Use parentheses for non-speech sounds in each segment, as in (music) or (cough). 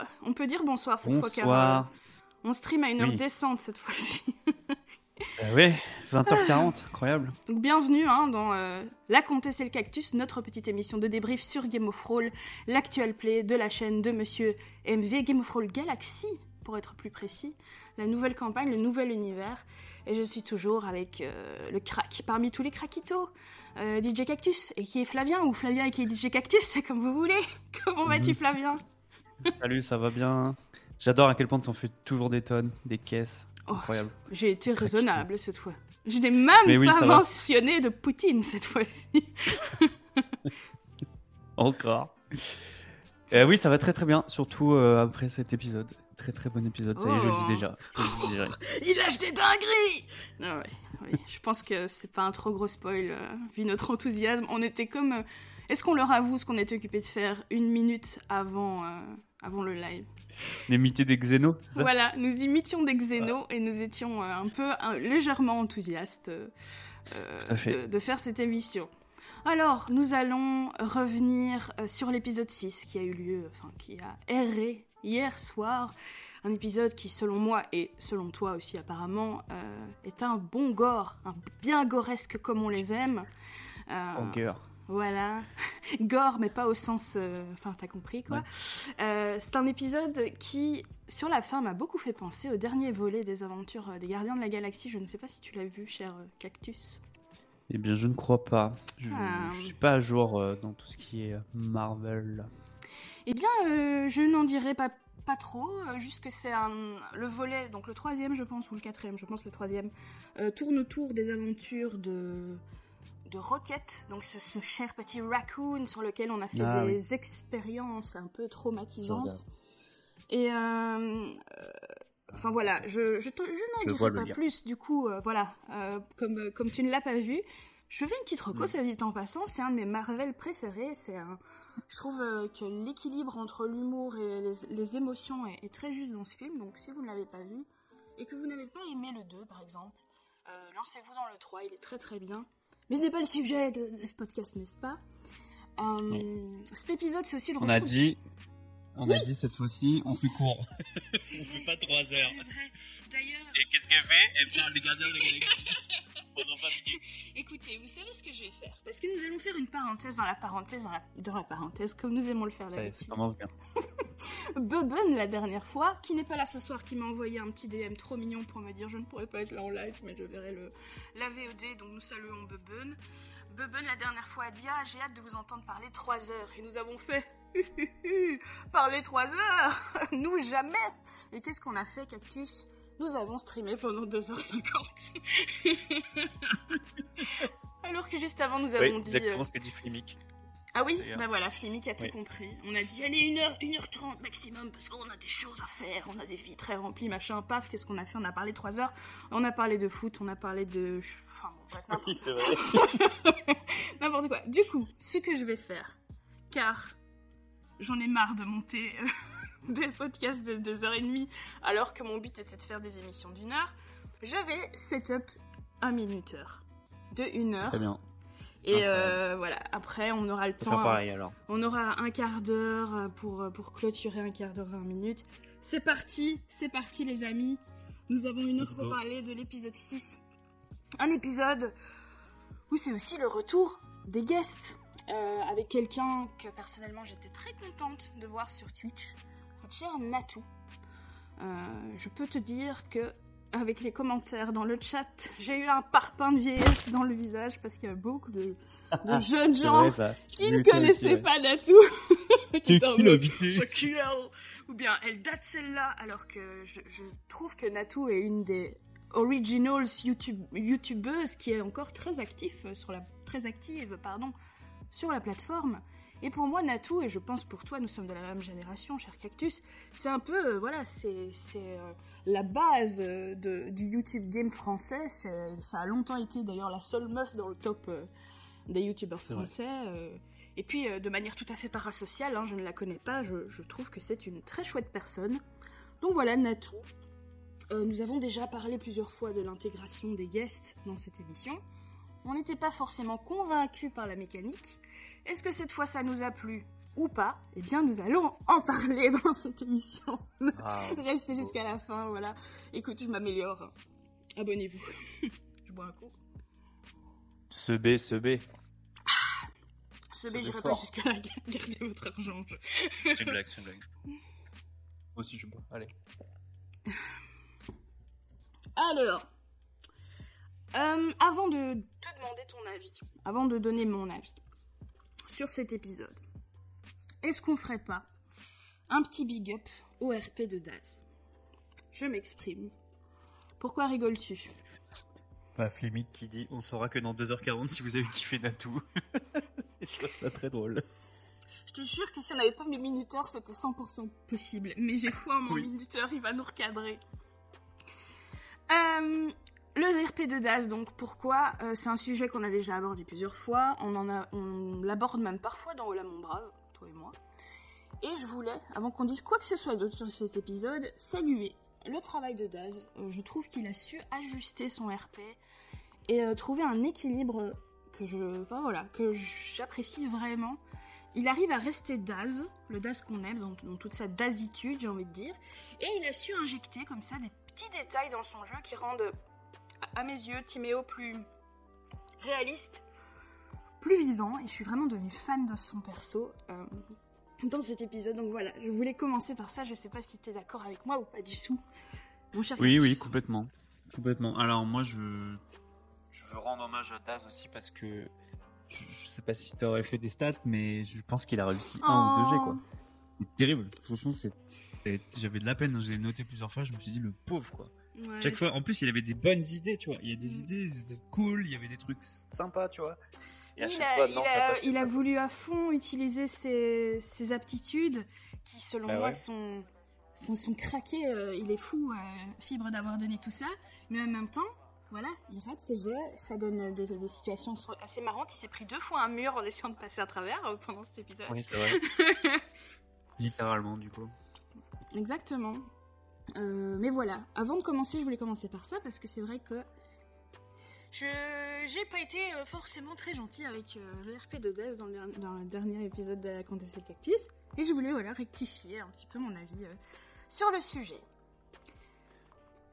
bonsoir. On peut dire bonsoir cette fois car Bonsoir. euh, on stream à une heure Oui. décente cette fois-ci. Bah ouais, 20h40, incroyable. Donc bienvenue hein, dans euh, La Comtesse et le Cactus, notre petite émission de débrief sur Game of Roll, l'actual play de la chaîne de Monsieur MV Game of Roll Galaxy, pour être plus précis, la nouvelle campagne, le nouvel univers. Et je suis toujours avec euh, le crack parmi tous les craquitos, euh, DJ Cactus, et qui est Flavien, ou Flavien et qui est DJ Cactus, c'est comme vous voulez. (laughs) Comment vas-tu Mhm. Flavien? Salut, ça va bien J'adore à quel point t'en fais toujours des tonnes, des caisses. Oh, Incroyable. J'ai été raisonnable cette fois. Je n'ai même oui, pas va. mentionné de Poutine cette fois-ci. (laughs) Encore. Euh, oui, ça va très très bien, surtout euh, après cet épisode. Très très bon épisode, ça y est, je le Oh. dis déjà. Je le dis direct. (laughs) Il lâche des dingueries Non, ouais, oui, Je pense que c'est pas un trop gros spoil, euh, vu notre enthousiasme. On était comme... Est-ce qu'on leur avoue ce qu'on était occupé de faire une minute avant, euh, avant le live (laughs) mités des Xénos, c'est ça? Voilà, nous imitions des xénos et nous étions euh, un peu légèrement enthousiastes euh, de, de faire cette émission. Alors, nous allons revenir sur l'épisode 6 qui a eu lieu, enfin qui a erré hier soir. Un épisode qui, selon moi et selon toi aussi apparemment, euh, est un bon gore, un bien goresque comme on les aime. Euh, En cœur. Voilà. (laughs) Gore, mais pas au sens. euh, Enfin, t'as compris quoi. Euh, c'est un épisode qui, sur la fin, m'a beaucoup fait penser au dernier volet des aventures euh, des Gardiens de la Galaxie. Je ne sais pas si tu l'as vu, cher Cactus. Eh bien, je ne crois pas. Je, Ah. je suis pas à jour euh, dans tout ce qui est Marvel. Eh bien, euh, je n'en dirai pas, pas trop, euh, juste que c'est un, le volet, donc le troisième, je pense, ou le quatrième, je pense le troisième, tourne autour des aventures de, de Rocket, donc ce, ce cher petit raccoon sur lequel on a fait Ah, des expériences un peu traumatisantes. Et euh, euh, enfin voilà, je, je, te- je n'en dirai pas plus. Du coup, euh, voilà, comme, comme tu ne l'as pas vu, je fais une petite reco, Mm. ça dit en passant. C'est un de mes Marvel préférés. C'est un, je trouve euh, que l'équilibre entre l'humour et les, les émotions est, est très juste dans ce film. Donc si vous ne l'avez pas vu et que vous n'avez pas aimé le 2 par exemple, euh, lancez-vous dans le 3, il est très très bien. Mais ce n'est pas le sujet de, de ce podcast, n'est-ce pas Euh, Cet épisode, c'est aussi le On retour a dit, on a dit cette fois-ci, on fait court. (laughs) On vrai, fait pas trois heures. D'ailleurs, Et qu'est-ce qu'elle fait? Elle fait un des gardiens de la galaxie (laughs) pendant 20 minutes. écoutez, vous savez ce que je vais faire? Parce que nous allons faire une parenthèse dans la parenthèse dans la, dans la parenthèse, comme nous aimons le faire Ça est, ça d'habitude. commence bien. (laughs) Bubben, la dernière fois, qui n'est pas là ce soir, qui m'a envoyé un petit DM trop mignon pour me dire je ne pourrais pas être là en live, mais je verrai le, la VOD, donc nous saluons Bubben. Bubben, la dernière fois, a dit Ah, j'ai hâte de vous entendre parler 3 heures. Et nous avons fait (laughs) Parler 3 heures Nous, jamais Et qu'est-ce qu'on a fait, Cactus? Nous avons streamé pendant 2h50. (laughs) Alors que juste avant, nous avons Oui, dit. exactement euh, ce que dit Flimic. ah oui, bah voilà, Flimic a tout Oui. compris. On a dit, allez, 1h, 1h30 maximum, parce qu'on a des choses à faire, on a des vies très remplies, machin, paf, qu'est-ce qu'on a fait? On a parlé 3 heures, on a parlé de foot, on a parlé de... Enfin bon, bref, (laughs) n'importe c'est vrai. (laughs) n'importe quoi. Du coup, ce que je vais faire, car j'en ai marre de monter euh, (laughs) des podcasts de 2h30, alors que mon but était de faire des émissions d'une heure, je vais setup un minuteur de 1 heure. Très bien. Et euh, voilà, après on aura le temps. pareil alors. On aura un quart d'heure pour, pour clôturer un quart d'heure, 20 minutes. C'est parti, c'est parti les amis. Nous avons une autre go. parler de l'épisode 6. Un épisode où c'est aussi le retour des guests. euh, avec quelqu'un que personnellement j'étais très contente de voir sur Twitch. Cette chère Natou. Euh, je peux te dire que avec les commentaires dans le chat, j'ai eu un parpaing de vieillesse dans le visage parce qu'il y a beaucoup de, de (laughs) jeunes gens vrai qui ne connaissaient aussi, ouais. pas Natou. C'est elle Ou bien elle date celle-là, alors que je, je trouve que Natou est une des originals YouTube, youtubeuses qui est encore très active euh, sur la très active pardon sur la plateforme. Et pour moi, Natou, et je pense pour toi, nous sommes de la même génération, cher Cactus, c'est un peu, euh, voilà, c'est euh, la base euh, de, du YouTube game français. Ça a longtemps été d'ailleurs la seule meuf dans le top euh, des youtubeurs français. et puis, de manière tout à fait parasociale, hein, je ne la connais pas, je, je trouve que c'est une très chouette personne. Donc voilà, Natou. Nous avons déjà parlé plusieurs fois de l'intégration des guests dans cette émission. On n'était pas forcément convaincus par la mécanique. Est-ce que cette fois ça nous a plu ou pas, eh bien nous allons en parler (laughs) dans cette émission. Ah, Restez jusqu'à la fin, voilà. Écoute, je m'améliore. Abonnez-vous. (laughs) je bois un coup. Ce B, ce B. Ce B, j'irai pas jusqu'à la (laughs) garder votre argent. je- C'est une blague, c'est une blague. Moi aussi je bois. Allez. Alors, euh, avant de te demander ton avis, avant de donner mon avis sur cet épisode, est-ce qu'on ferait pas un petit big up au RP de Daz? Je m'exprime. Pourquoi rigoles-tu? Bah, Flémic qui dit on saura que dans 2h40 si vous avez kiffé Natou. (laughs) je trouve ça très drôle. Je te jure que si on n'avait pas mes minuteurs, c'était 100% possible. Mais j'ai foi en mon Oui. minuteur, il va nous recadrer. Euh, le RP de Daz, donc pourquoi Euh, C'est un sujet qu'on a déjà abordé plusieurs fois. On en a, on l'aborde même parfois dans Ola mon brave, toi et moi. Et je voulais, avant qu'on dise quoi que ce soit d'autre sur cet épisode, saluer le travail de Daz. Euh, je trouve qu'il a su ajuster son RP et euh, trouver un équilibre que je, enfin voilà, que j'apprécie vraiment. Il arrive à rester Daz, le Daz qu'on aime, dans toute sa Dazitude, j'ai envie de dire. Et il a su injecter comme ça des petits détails dans son jeu qui rendent, à, mes yeux, Timéo plus réaliste, plus vivant. Et je suis vraiment devenue fan de son perso euh, dans cet épisode. Donc voilà, je voulais commencer par ça. Je sais pas si tu es d'accord avec moi ou pas du tout. Mon cher Oui, oui, complètement. Complètement. Alors moi je je veux rendre hommage à Daz aussi parce que je, je sais pas si t'aurais fait des stats mais je pense qu'il a réussi un ou deux G quoi. C'est terrible. Franchement c'est c'est- j'avais de la peine, je l'ai noté plusieurs fois, je me suis dit le pauvre quoi. Ouais, Chaque fois, en plus, il avait des bonnes idées, tu vois. Il y a des Mm. idées, c'était cool, il y avait des trucs sympas, tu vois. Et à Il a, fois, il non, a- ça passait il a pas. voulu à fond utiliser ses, ses aptitudes qui, selon Bah moi, ouais. sont, font- sont craquées. euh, il est fou, euh, fibre d'avoir donné tout ça. Mais en même temps, voilà, il rate ses jets. Ça donne des, des situations assez marrantes. Il s'est pris deux fois un mur en essayant de passer à travers euh, pendant cet épisode. Oui, c'est vrai. (laughs) Littéralement, du coup. Exactement. Euh, mais voilà, avant de commencer, je voulais commencer par ça parce que c'est vrai que je j'ai pas été euh, forcément très gentil avec euh, le RP de Death dans le, dernier épisode de la Comtesse et Cactus et je voulais voilà rectifier un petit peu mon avis euh, sur le sujet.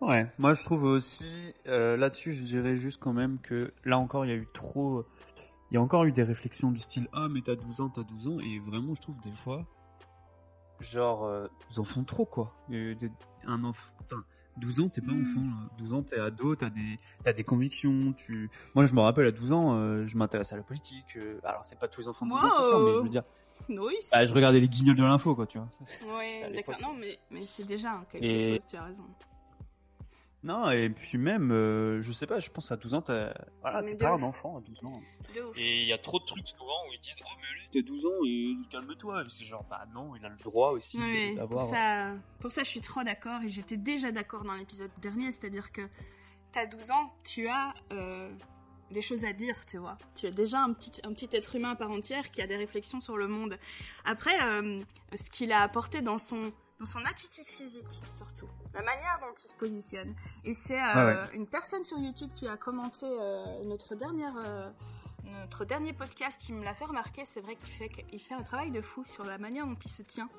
Ouais, moi je trouve aussi, là-dessus, je dirais juste quand même que là encore, il y a eu trop. Il y a encore eu des réflexions du style Ah, mais t'as 12 ans, t'as 12 ans, et vraiment, je trouve des fois, genre, euh, ils en font trop quoi. Euh, un enfant. Enfin, 12 ans, t'es pas enfant, là. 12 ans, t'es ado, t'as des, t'as des convictions. Tu... Moi, je me rappelle à 12 ans, euh, je m'intéresse à la politique. euh, alors, c'est pas tous les enfants de 12 ans, c'est sûr, mais je veux dire, Nice. bah, je regardais les guignols de l'info, quoi, tu vois. ouais, à d'accord. Non, mais, mais c'est déjà hein, quelque Et- chose, tu as raison. Non, et puis même, euh, je sais pas, je pense à 12 ans, t'as voilà, t'es pas ouf. un enfant à 12 ans. Et il y a trop de trucs souvent où ils disent Oh, mais lui, t'as 12 ans et calme-toi. Et C'est genre, bah non, il a le droit aussi Ouais, de- pour d'avoir. ça, pour ça, je suis trop d'accord et j'étais déjà d'accord dans l'épisode dernier, c'est-à-dire que t'as 12 ans, tu as euh, des choses à dire, tu vois. Tu es déjà un petit, un petit être humain à part entière qui a des réflexions sur le monde. Après, euh, ce qu'il a apporté dans son, dans son attitude physique, surtout, la manière dont il se positionne. Et c'est euh, Ouais, une personne sur YouTube qui a commenté euh, notre dernière. euh, notre dernier podcast qui me l'a fait remarquer, c'est vrai qu'il fait, qu'il fait un travail de fou sur la manière dont il se tient.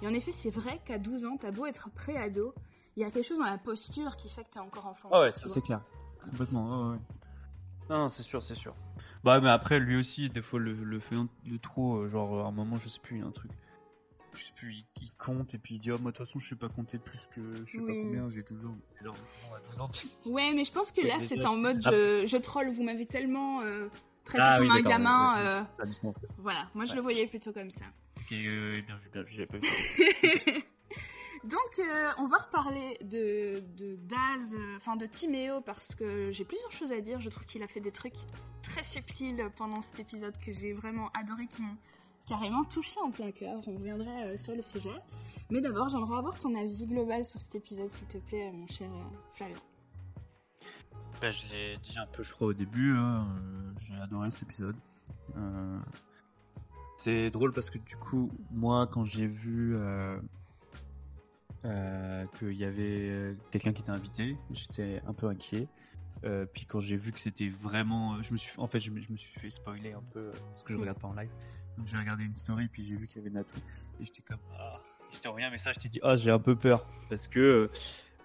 Et en effet, c'est vrai qu'à 12 ans, t'as beau être pré-ado, il y a quelque chose dans la posture qui fait que t'es encore enfant. Ah ouais, ça c'est clair. Complètement, ouais. Non, non, c'est sûr, c'est sûr. Bah, mais après, lui aussi, des fois, le, le fait de trop. Genre, à un moment, je sais plus, il y a un truc. Je sais plus, il, compte et puis il dit Oh, moi, de toute façon, je sais pas compter plus que je sais Oui. pas combien, j'ai 12 ans. Bon, à 12 ans, tu. Ouais, mais je pense que là, c'est en mode je, je troll, vous m'avez tellement euh, traité Ah comme oui, un gamin. ouais, euh, voilà, moi je Ouais. le voyais plutôt comme ça. Et euh, bien vu, bien vu, j'avais pas vu. (laughs) Donc, euh, on va reparler de, de Daz, euh, enfin de Timéo, parce que j'ai plusieurs choses à dire. Je trouve qu'il a fait des trucs très subtils pendant cet épisode que j'ai vraiment adoré, qui m'ont carrément touché en plein cœur. On reviendra euh, sur le sujet. Mais d'abord, j'aimerais avoir ton avis global sur cet épisode, s'il te plaît, mon cher euh, Flavien. Bah, je l'ai dit un peu, je crois, au début. hein, euh, J'ai adoré cet épisode. Euh, C'est drôle parce que du coup, moi, quand j'ai vu euh, euh, qu'il y avait quelqu'un qui était invité, j'étais un peu inquiet. Puis quand j'ai vu que c'était vraiment, je me suis, en fait, je me, je me suis fait spoiler un peu parce que je regarde pas en live. J'ai regardé une story, puis j'ai vu qu'il y avait Natou et j'étais comme, ah, je t'ai envoyé un message, je t'ai dit, ah, j'ai un peu peur parce que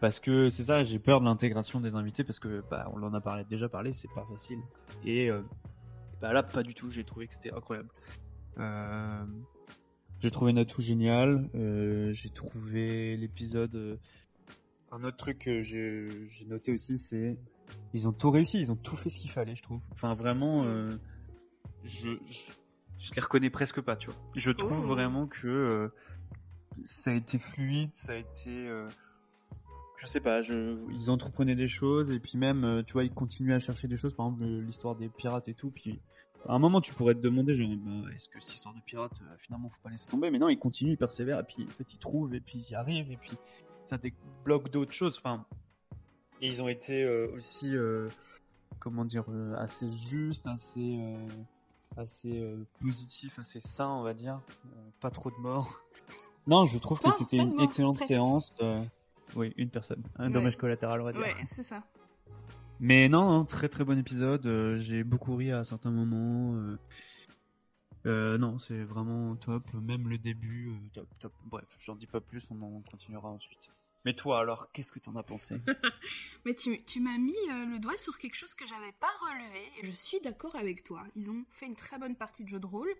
parce que c'est ça, j'ai peur de l'intégration des invités parce que bah, on en a parlé, déjà parlé, c'est pas facile. Et bah, là, pas du tout. J'ai trouvé que c'était incroyable. Euh, j'ai trouvé Natou génial. Euh, j'ai trouvé l'épisode. Euh, un autre truc que j'ai noté aussi, c'est ils ont tout réussi, ils ont tout fait ce qu'il fallait, je trouve. Enfin, vraiment, je, les reconnais presque pas, tu vois. Je trouve oh. vraiment que ça a été fluide, ça a été je sais pas, je, ils entreprenaient des choses et puis même, tu vois, ils continuaient à chercher des choses, par exemple l'histoire des pirates et tout. Puis à un moment, tu pourrais te demander, genre, bah, est-ce que cette histoire de pirate, euh, finalement, faut pas laisser tomber? Mais non, ils continuent, ils persévèrent, et puis en fait, ils trouvent, et puis ils y arrivent, et puis ça débloque d'autres choses. Enfin, et ils ont été euh, aussi, euh, comment dire, assez justes, assez, assez positifs, assez sains, on va dire. pas trop de morts. (laughs) Non, je trouve que c'était une excellente séance. Oui, une personne. Un dommage collatéral, on va dire. Ouais, c'est ça. Mais non, hein, très très bon épisode. Euh, j'ai beaucoup ri à certains moments. Euh, euh, non, c'est vraiment top. Même le début, top, top. Bref, j'en dis pas plus, on en continuera ensuite. Mais toi, alors, qu'est-ce que tu en as pensé? (laughs) Mais tu, tu m'as mis le doigt sur quelque chose que j'avais pas relevé, et je suis d'accord avec toi. Ils ont fait une très bonne partie de jeu de rôle.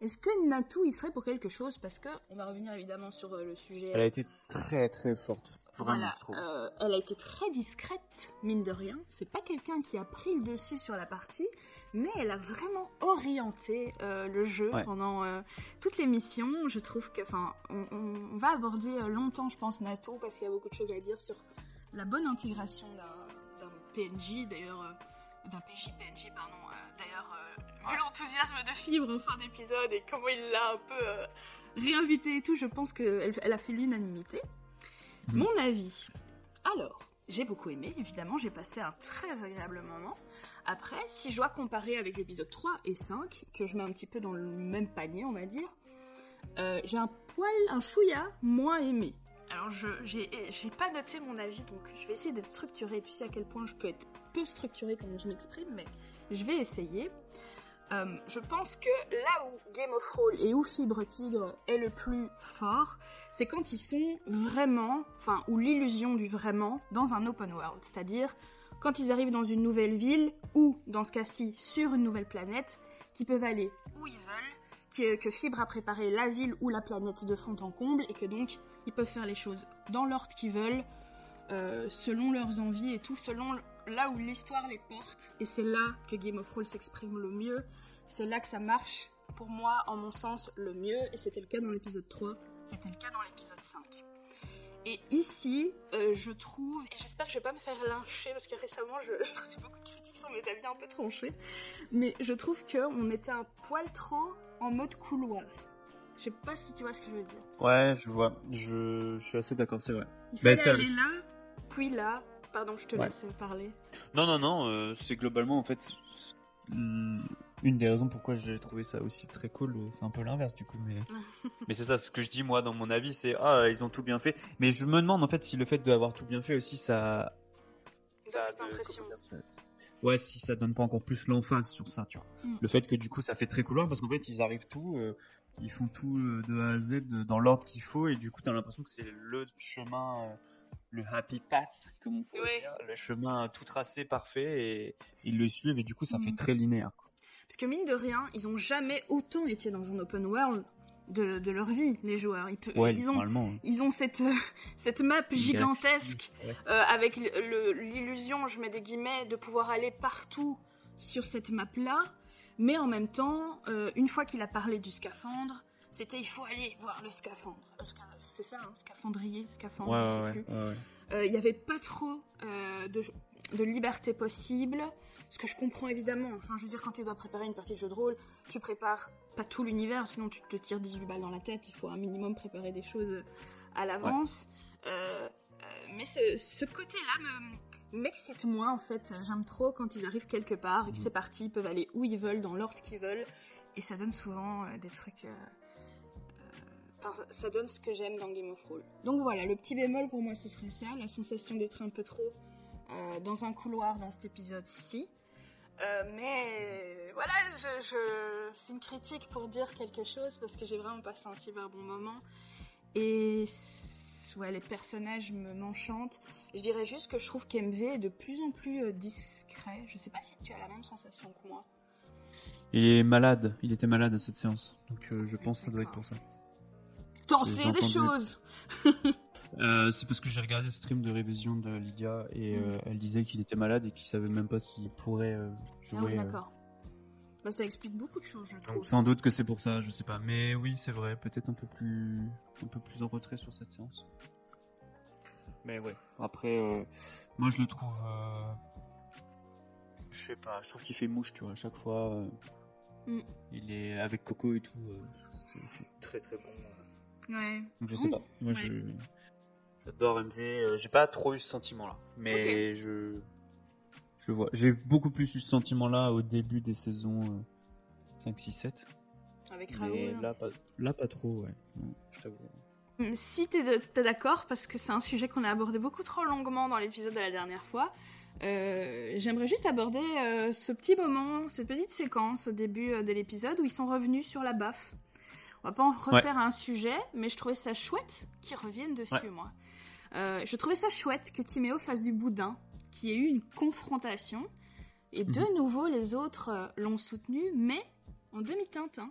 Est-ce que Natou il serait pour quelque chose? Parce que, on va revenir évidemment sur le sujet. Elle a été très très forte voilà, euh, elle a été très discrète, mine de rien. C'est pas quelqu'un qui a pris le dessus sur la partie, mais elle a vraiment orienté euh, le jeu pendant euh, toutes les missions. Je trouve que, enfin, on, va aborder longtemps, je pense, Nato, parce qu'il y a beaucoup de choses à dire sur la bonne intégration d'un PNJ, d'ailleurs, d'un PJ PNJ, pardon. d'ailleurs, vu l'enthousiasme de Fibre en fin d'épisode et comment il l'a un peu réinvité et tout, je pense qu'elle elle a fait l'unanimité. Mhm. Mon avis. Alors, j'ai beaucoup aimé, évidemment, j'ai passé un très agréable moment. Après, si je dois comparer avec l'épisode 3 et 5, que je mets un petit peu dans le même panier, on va dire, euh, j'ai un poil, un chouïa moins aimé. Alors, je j'ai pas noté mon avis, donc je vais essayer d'être structuré. Tu sais à quel point je peux être peu structuré quand je m'exprime, mais je vais essayer. Euh, je pense que là où Game of Thrones et où Fibre Tigre est le plus fort, c'est quand ils sont vraiment, enfin, ou l'illusion du vraiment, dans un open world. C'est-à-dire quand ils arrivent dans une nouvelle ville, ou dans ce cas-ci, sur une nouvelle planète, qui peuvent aller où ils veulent, que, Fibre a préparé la ville ou la planète de fond en comble, et que donc ils peuvent faire les choses dans l'ordre qu'ils veulent, euh, selon leurs envies et tout, selon là où l'histoire les porte, et c'est là que Game of Thrones s'exprime le mieux, c'est là que ça marche, pour moi, en mon sens, le mieux, et c'était le cas dans l'épisode 3, c'était le cas dans l'épisode 5. Et ici, euh, je trouve, et j'espère que je vais pas me faire lyncher, parce que récemment, j'ai (laughs) reçu beaucoup de critiques sur mes avis un peu tranchés, mais je trouve qu'on était un poil trop en mode couloir. Je sais pas si tu vois ce que je veux dire. Ouais, je vois. Je, suis assez d'accord, c'est vrai. Il fallait ben, aller là, puis là, Pardon, je te laisse parler. Non, non, non, euh, c'est globalement en fait une des raisons pourquoi j'ai trouvé ça aussi très cool. C'est un peu l'inverse du coup, mais (laughs) mais c'est ça ce que je dis moi dans mon avis, c'est ah ils ont tout bien fait. Mais je me demande en fait si le fait d'avoir tout bien fait aussi ça. ça cette impression. ouais, si ça donne pas encore plus l'emphase sur ça, tu vois. Mm. Le fait que du coup ça fait très couloir parce qu'en fait ils arrivent tout, euh, ils font tout euh, de A à Z dans l'ordre qu'il faut et du coup t'as l'impression que c'est le chemin le happy path, comme on pourrait dire, le chemin tout tracé, parfait, et ils le suivent, et du coup, ça fait mm. très linéaire. Parce que mine de rien, ils ont jamais autant été dans un open world de, leur vie, les joueurs. Ils, ils, ont, ils ont cette, (laughs) cette map gigantesque euh, avec l'illusion, je mets des guillemets, de pouvoir aller partout sur cette map-là. Mais en même temps, euh, une fois qu'il a parlé du scaphandre, c'était il faut aller voir le scaphandre c'est ça, hein, scaphandrier, scaphandre, je sais plus. Euh, il n'y avait pas trop euh, de, liberté possible, ce que je comprends évidemment. Enfin, je veux dire, quand tu dois préparer une partie de jeu de rôle, tu prépares pas tout l'univers, sinon tu te tires 18 balles dans la tête. Il faut un minimum préparer des choses à l'avance. Euh, mais ce, côté-là m'excite moins en fait. J'aime trop quand ils arrivent quelque part et que mm. c'est parti, ils peuvent aller où ils veulent, dans l'ordre qu'ils veulent. Et ça donne souvent des trucs ça donne ce que j'aime dans Game of Thrones. Donc voilà, le petit bémol pour moi ce serait ça, la sensation d'être un peu trop euh, dans un couloir dans cet épisode-ci. Euh, mais voilà, je, je- c'est une critique pour dire quelque chose parce que j'ai vraiment passé un super bon moment. Et ouais, les personnages me m'enchantent. Je dirais juste que je trouve qu'MV est de plus en plus euh, discret. Je sais pas si tu as la même sensation que moi. Il est malade, il était malade à cette séance. Donc euh, je pense que ça doit être pour ça. T'en sais des choses Euh, c'est parce que j'ai regardé le stream de révision de Lydia et Mm. euh, elle disait qu'il était malade et qu'il savait même pas s'il pourrait euh, Ah oui, jouer. euh. d'accord. Bah, ça explique beaucoup de choses, je trouve. Donc sans doute que c'est pour ça, je sais pas. Mais oui, c'est vrai, peut-être un peu plus, un peu plus en retrait sur cette séance. Mais ouais. Après, euh, moi je le trouve, euh, je sais pas, je trouve qu'il fait mouche, tu vois. À chaque fois, euh, Mm. il est avec Coco et tout. euh, c'est- c'est très très bon. Ouais. Donc je sais pas. Moi Ouais. je j'adore MV. euh, j'ai pas trop eu ce sentiment-là, mais je je vois. J'ai beaucoup plus eu ce sentiment-là au début des saisons euh, 5, 6, 7. Avec Mais Raoul. là pas, là pas trop, ouais. Non, je t'avoue. Mm, Si t'es t'es d'accord, parce que c'est un sujet qu'on a abordé beaucoup trop longuement dans l'épisode de la dernière fois, euh, j'aimerais juste aborder euh, ce petit moment, cette petite séquence au début euh, de l'épisode où ils sont revenus sur la baffe. On va pas en refaire un sujet, mais je trouvais ça chouette qu'ils reviennent dessus, Ouais. moi. Euh, je trouvais ça chouette que Timéo fasse du boudin, qu'il y ait eu une confrontation, et de Mhm. nouveau les autres euh, l'ont soutenu, mais en demi-teinte. hein.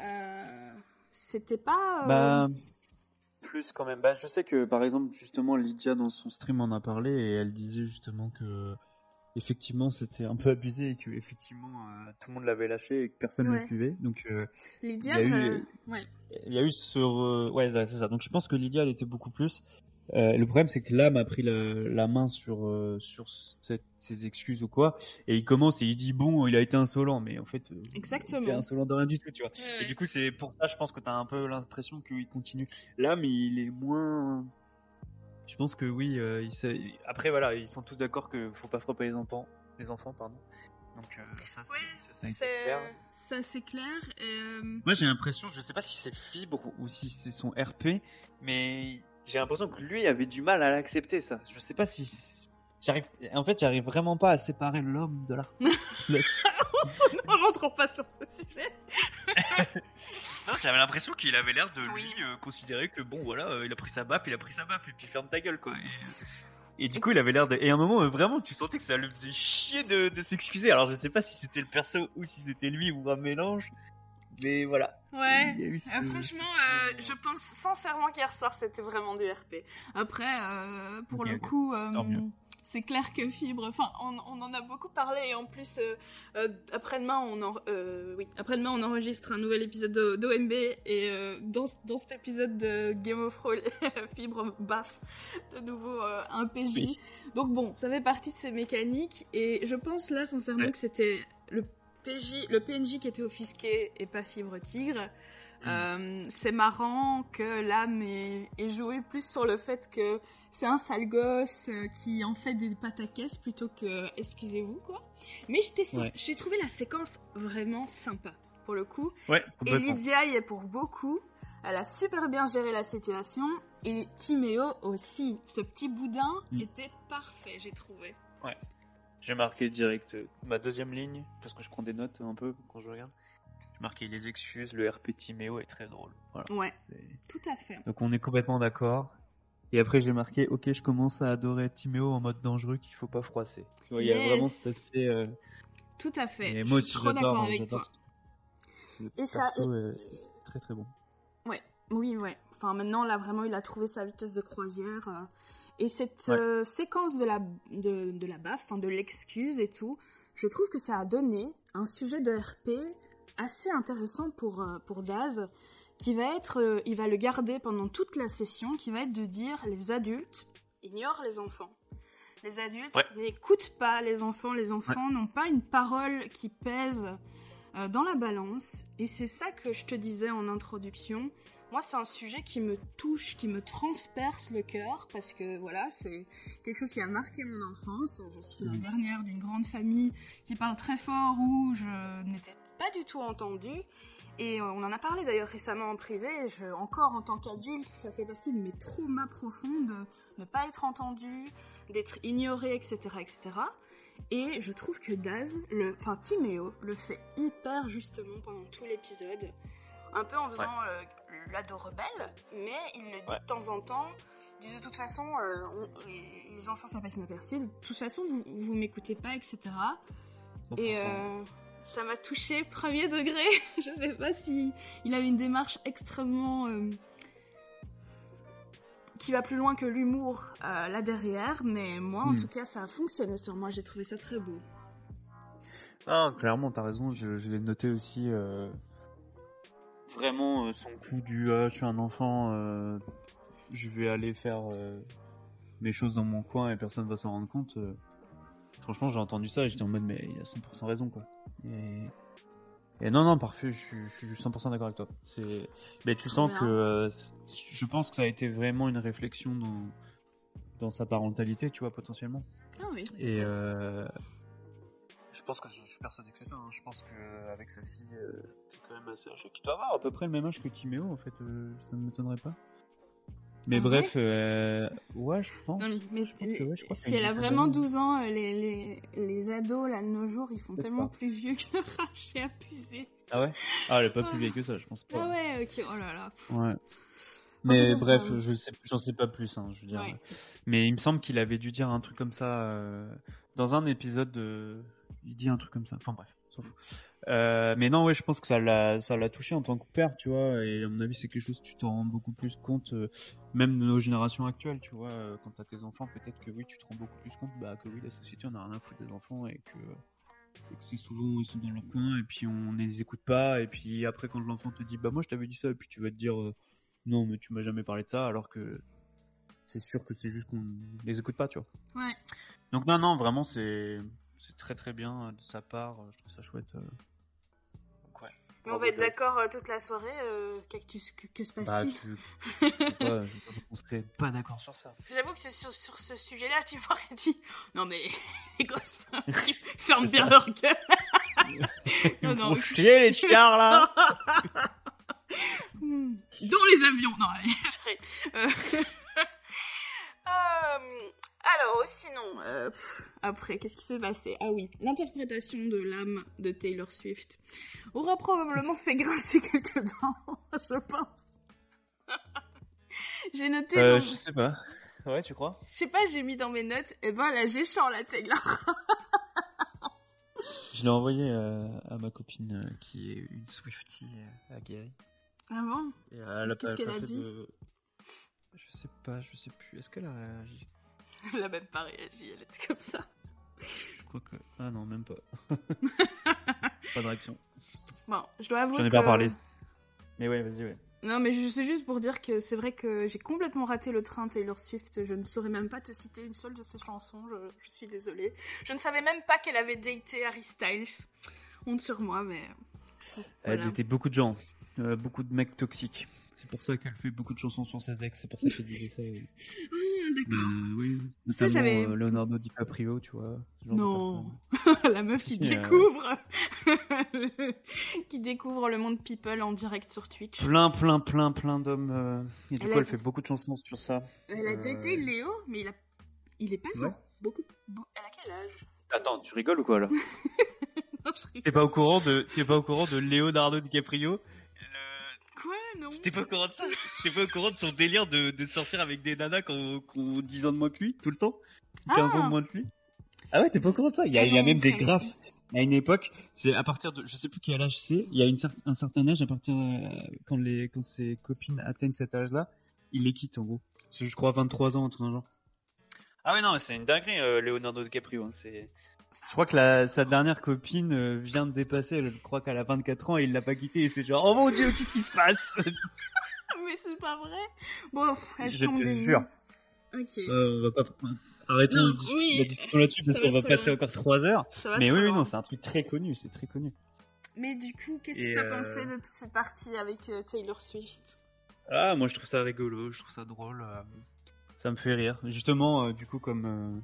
Euh, C'était pas... euh, Bah plus quand même. Bah je sais que par exemple justement Lydia dans son stream en a parlé et elle disait justement que effectivement c'était un peu abusé et que effectivement euh, tout le monde l'avait lâché et que personne ne Ouais. le suivait. Donc euh, Lydia, il y a eu- euh, ouais. il y a eu sur ouais c'est ça donc je pense que Lydia elle était beaucoup plus Euh, le problème c'est que l'âme a pris la, la main sur sur cette, ses excuses ou quoi et il commence et il dit bon il a été insolent mais en fait Exactement. il était insolent de rien du tout tu vois Ouais, et du coup c'est pour ça je pense que t'as un peu l'impression qu'il continue l'âme il est moins je pense que oui euh, il après voilà ils sont tous d'accord que faut pas frapper les enfants les enfants pardon donc euh, ça c'est Oui, clair. ça c'est clair. et, euh, Moi j'ai l'impression, je sais pas si c'est Fibre ou si c'est son RP, mais j'ai l'impression que lui avait du mal à l'accepter ça. Je sais pas si j'arrive. En fait, j'arrive vraiment pas à séparer l'homme de l'artiste. (laughs) (laughs) ne rentrons pas sur ce sujet. (laughs) non, j'avais l'impression qu'il avait l'air de Oui. lui euh, considérer que bon voilà, euh, il a pris sa baffe, il a pris sa baffe et puis ferme ta gueule quoi. Et, et du coup, il avait l'air de. Et à un moment, euh, vraiment, tu sentais que ça le faisait chier de, de s'excuser. Alors, je sais pas si c'était le perso ou si c'était lui ou un mélange, mais voilà. Ouais. Ce- Euh, franchement, euh, je pense sincèrement qu'hier soir c'était vraiment du RP. Après, euh, pour Ok, le ok. coup, Tant mieux. C'est clair que Fibre. Enfin, on, on en a beaucoup parlé et en plus, euh, euh, après-demain, on en, euh, oui, après-demain, on enregistre un nouvel épisode de- d'OMB et dans, dans cet épisode de Game of Thrones, (laughs) Fibre baffe de nouveau un PJ. Oui. Donc bon, ça fait partie de ces mécaniques et je pense là sincèrement Ouais. que c'était le PJ, le PNJ qui était offusqué et pas Fibre Tigre. Mm. C'est marrant que l'âme est, est jouée plus sur le fait que c'est un sale gosse euh, qui en fait des pataquès plutôt que excusez-vous quoi. Mais Ouais. j'ai trouvé la séquence vraiment sympa pour le coup. Ouais, Et. Lydia y est pour beaucoup. Elle a super bien géré la situation. Et Timéo aussi. Ce petit boudin Mm. était parfait, j'ai trouvé. J'ai marqué direct euh, ma deuxième ligne, parce que je prends des notes un peu quand je regarde. J'ai marqué les excuses, le RP Timéo est très drôle. Voilà. Ouais, tout à fait. Donc on est complètement d'accord. Et après j'ai marqué, ok, je commence à adorer Timéo en mode dangereux qu'il faut pas froisser. Il y a vraiment cet aspect. euh, Tout à fait. et Je moi suis aussi trop d'accord j'adore. avec toi. Et ça- est très très bon. Oui, ouais. Enfin, maintenant, là, vraiment, il a trouvé sa vitesse de croisière. euh, Et cette Ouais. euh, séquence de la, de, de la baffe, enfin, de l'excuse et tout, je trouve que ça a donné un sujet de RP assez intéressant pour, euh, pour Daz, qui va être, euh, il va le garder pendant toute la session, qui va être de dire les adultes ignorent les enfants. Les adultes Ouais. n'écoutent pas les enfants, les enfants n'ont pas une parole qui pèse euh, dans la balance. Et c'est ça que je te disais en introduction. Moi, c'est un sujet qui me touche, qui me transperce le cœur, parce que voilà, c'est quelque chose qui a marqué mon enfance. Je suis la Mhm. dernière d'une grande famille qui parle très fort, où je n'étais pas du tout entendue. Et on en a parlé d'ailleurs récemment en privé. Je, encore en tant qu'adulte, ça fait partie de mes traumas profonds de ne pas être entendu, d'être ignoré, etc., etc. Et je trouve que Daz, le, enfin Timéo, le fait hyper justement pendant tout l'épisode. Un peu en faisant euh, l'ado rebelle, mais il le dit de temps en temps. Dit de toute façon, euh, on- les enfants ça passe inaperçu. De toute façon, vous, vous m'écoutez pas, etc. Et 100%. euh, ça m'a touché premier degré. (laughs) je sais pas si il avait une démarche extrêmement euh, qui va plus loin que l'humour euh, là derrière, mais moi en Hmm. tout cas ça a fonctionné sur moi. J'ai trouvé ça très beau. Ah, clairement, t'as raison, je, je l'ai noté aussi. euh, Vraiment, son coup du ah, je suis un enfant, je vais aller faire mes choses dans mon coin et personne va s'en rendre compte. Euh, Franchement, j'ai entendu ça et j'étais en mode, mais il a 100% raison, quoi. Et, et non, non, parfait, je suis, je suis 100% d'accord avec toi. C'est... Mais tu sens que. euh, c'est- je pense que ça a été vraiment une réflexion dans, dans sa parentalité, tu vois, potentiellement. Ah oui. Et euh, je pense que je suis persuadé que c'est ça. hein. Je pense qu'avec sa fille, euh, qui est quand même assez âgée, qui doit avoir à peu près le même âge que Timéo, en fait, euh, ça ne m'étonnerait pas. Mais Ah bref, euh, ouais, je pense. Non, mais Je pense que ouais, je crois que si c'est elle a vraiment dizaine 12 ans, euh, les, les, les ados là de nos jours, ils font C'est tellement plus vieux que Rach et abusé. Ah ouais? Ah, elle est pas plus vieille que ça, je pense pas. Ah ouais, ok, oh là là. Ouais. faut Mais bref, je sais, j'en sais pas plus, hein, je veux dire. Ouais. Mais il me semble qu'il avait dû dire un truc comme ça euh, dans un épisode. De... Il dit un truc comme ça. Enfin bref, on s'en fout. Euh, mais non, ouais, je pense que ça l'a, ça l'a touché en tant que père, tu vois. Et à mon avis, c'est quelque chose que tu t'en rends beaucoup plus compte, euh, même de nos générations actuelles, tu vois. euh, quand t'as tes enfants, peut-être que oui, tu te rends beaucoup plus compte, bah que oui, la société, on a rien à foutre des enfants et que, et que c'est souvent ils sont dans leur coin et puis on ne les écoute pas. Et puis après, quand l'enfant te dit, bah moi, je t'avais dit ça, et puis tu vas te dire, euh, non, mais tu m'as jamais parlé de ça, alors que c'est sûr que c'est juste qu'on les écoute pas, tu vois. Ouais. Donc non, non, vraiment, c'est c'est très très bien de sa part. Je trouve ça chouette. Mais on va être d'accord euh, toute la soirée. euh, Cactus, que, que se Bah, passe-t-il tu... (laughs) sais pas, on serait pas d'accord sur ça. J'avoue que c'est sur, sur ce sujet-là, tu m'aurais (laughs) dit Non, mais (laughs) les gosses, ferment bien leur gueule. Ils Non, non. chier les chiards là. Hmm. Dans les avions. Non, allez. Euh, euh, alors, sinon, euh, après, qu'est-ce qui s'est passé? Ah oui, l'interprétation de l'âme de Taylor Swift aura probablement fait grincer quelques dents, (laughs) je pense. (laughs) j'ai noté, Euh, dans- je sais pas. Ouais, tu crois? Je sais pas, j'ai mis dans mes notes, et ben là, j'ai chant la Taylor. (laughs) Je l'ai envoyé euh, à ma copine euh, qui est une Swiftie euh, aguerrie. Ah bon? A Qu'est-ce pas- qu'elle a dit? de- Je sais pas, je sais plus. Est-ce qu'elle a réagi? (laughs) Elle a même pas réagi, elle était comme ça. Je crois que. Ah non, même pas. (laughs) pas de réaction. Bon, je dois avouer J'en ai que... pas parlé. Mais ouais, vas-y, ouais. Non, mais je- c'est juste pour dire que c'est vrai que j'ai complètement raté le train Taylor Swift. Je ne saurais même pas te citer une seule de ses chansons. Je, je suis désolée. Je ne savais même pas qu'elle avait daté Harry Styles. Honte sur moi, mais. Elle était beaucoup de gens, euh, beaucoup de mecs toxiques. C'est pour ça qu'elle fait beaucoup de chansons sur ses ex. C'est pour ça qu'elle disait ça. oui. (laughs) D'accord. Euh, oui, Ça, notamment j'avais- euh, Leonardo DiCaprio, tu vois. ce genre de Non. (laughs) La meuf qui euh, découvre. (laughs) qui découvre le monde people en direct sur Twitch. Plein, plein, plein, plein d'hommes. euh, Et du Elle coup, a- elle fait beaucoup de chansons sur ça. Elle a Euh, daté Léo, mais il a. Il est pas Ouais. Beaucoup. Elle a quel âge? Attends, tu rigoles ou quoi là? Non, je rigole. T'es pas au courant de, t'es pas au courant de Leonardo DiCaprio? Quoi, non T'es pas au courant de ça? T'es pas au courant de son délire de, de sortir avec des nanas qui ont, qui ont 10 ans de moins que lui, tout le temps? 15 Ah. ans de moins que lui? Ah ouais, t'es pas au courant de ça? Il y a, Ah il y a non, même des graphes. À une époque, c'est à partir de, je sais plus quel âge c'est, il y a une cer- un certain âge, à partir euh, quand les quand ses copines atteignent cet âge-là, il les quitte en gros. C'est je crois 23 ans, un truc dans le genre. Ah ouais non, c'est une dinguerie euh, Leonardo DiCaprio. hein, c'est je crois que la, sa dernière copine euh, vient de dépasser, je crois qu'elle a 24 ans et il l'a pas quittée et c'est genre oh mon dieu qu'est-ce qui se passe? (laughs) Mais c'est pas vrai. Bon, elle Je tombe te des jure. Ok. Euh, on va pas arrêtons Non, la discussion- oui. la discussion là-dessus parce qu'on va passer loin. encore 3 heures. Ça va Mais oui, oui, non, c'est un truc très connu, c'est très connu. Mais du coup, qu'est-ce que t'as euh, pensé de toute cette partie avec euh, Taylor Swift? Ah, moi je trouve ça rigolo, je trouve ça drôle. euh, ça me fait rire. Justement, euh, du coup, comme, euh,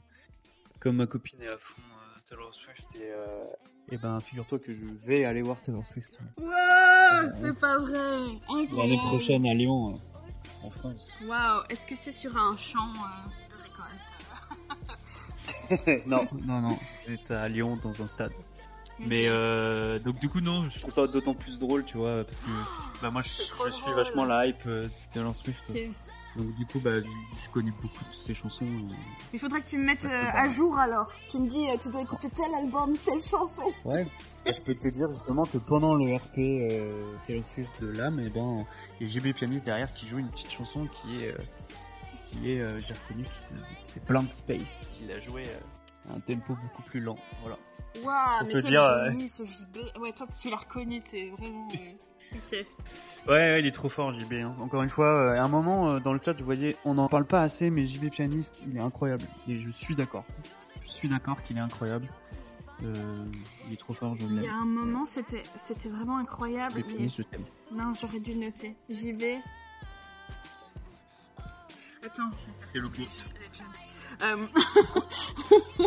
comme ma copine est à fond Taylor Swift, et, euh, et ben figure-toi que je vais aller voir Taylor Swift. Wow Oh, c'est pas vrai. L'année prochaine à Lyon, euh, en France. Waouh, est-ce que c'est sur un champ euh, de récolte? (laughs) Non, non, non. C'est à Lyon dans un stade. Mais euh, donc du coup non, je trouve ça d'autant plus drôle, tu vois, parce que (gasps) bah, moi je, suis drôle. vachement la hype euh, Taylor Swift. Donc du coup bah je connais beaucoup de ses chansons. euh. Il faudrait que tu me mettes euh, à jour alors. Tu me dis, euh, tu dois écouter tel album, telle chanson. Ouais. Et je peux te dire justement que pendant le RP euh, Taylor Swift de l'âme, et ben il y a JB Pianiste derrière qui joue une petite chanson qui est euh, qui est euh, j'ai reconnu c'est- Blank Space qu'il a joué euh, à un tempo beaucoup plus lent. Voilà. Waouh, mais te quel dire, euh, génie ce JB. Ouais, toi tu l'as reconnu, t'es vraiment. Ok. Ouais, ouais, il est trop fort JB. hein. Encore une fois, euh, à un moment euh, dans le chat, je voyais, on n'en parle pas assez, mais JB pianiste, il est incroyable. Et je suis d'accord. Je suis d'accord qu'il est incroyable. Euh, il est trop fort, je Il y l'aime. a un moment, c'était c'était vraiment incroyable. JB mais- pianiste, je t'aime. Non, j'aurais dû le noter. JB. Attends. C'est le goût. Euh, (laughs) (laughs)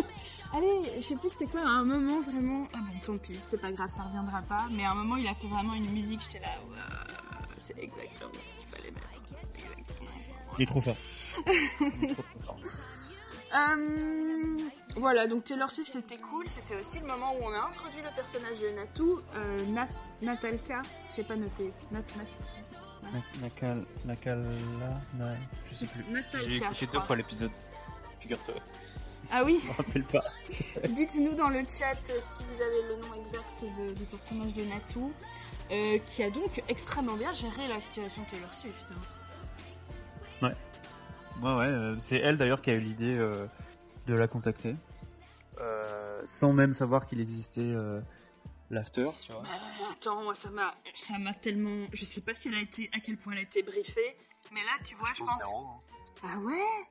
Allez, je sais plus c'était quoi, à un moment vraiment. Ah bon, tant pis, c'est pas grave, ça reviendra pas. Mais à un moment, il a fait vraiment une musique, j'étais là, Ouah, c'est exactement ce qu'il fallait mettre. Exactement. Il est trop fort. (laughs) Il est trop, trop fort. Euh, voilà, donc Taylor Swift c'était cool. C'était aussi le moment où on a introduit le personnage de Natou, euh, Nat, Natalka. J'ai pas noté. Nat, Nat, Na- Nakal, Nakala, na- je sais plus. Natalka, J'ai écouté deux fois l'épisode. Figure-toi. Ah oui, (laughs) Je me rappelle pas. (laughs) dites-nous dans le chat euh, si vous avez le nom exact de- du personnage de Natou, euh, qui a donc extrêmement bien géré la situation Taylor Swift. hein. Ouais, ouais, euh, c'est elle d'ailleurs qui a eu l'idée euh, de la contacter. Euh, sans même savoir qu'il existait euh, l'after, tu vois. Euh, attends, moi ça m'a, ça m'a tellement, je sais pas si elle a été, à quel point elle a été briefée, mais là tu vois, je pense. Ah ouais,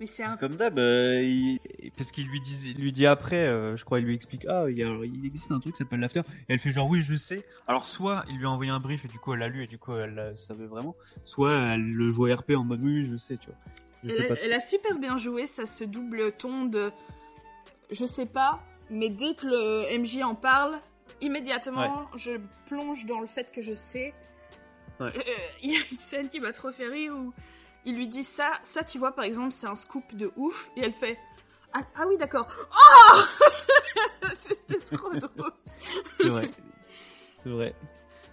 mais c'est un Comme d'hab, euh, il- parce qu'il lui dit, il lui dit après, euh, je crois, il lui explique, ah, il, y a- il existe un truc qui s'appelle l'after. Et elle fait genre, oui, je sais. Alors, soit il lui a envoyé un brief et du coup elle l'a lu et du coup elle euh, savait vraiment, soit elle le jouait RP en mode, oui, je sais, tu vois. Je sais Elle, pas. elle a super bien joué, ça se double ton de je sais pas, mais dès que le MJ en parle, immédiatement je plonge dans le fait que je sais. Ouais. Euh, Il y a une scène qui m'a trop fait rire où il lui dit ça, ça tu vois par exemple c'est un scoop de ouf, et elle fait ah, ah oui d'accord, oh (laughs) C'était trop drôle. C'est vrai. C'est vrai.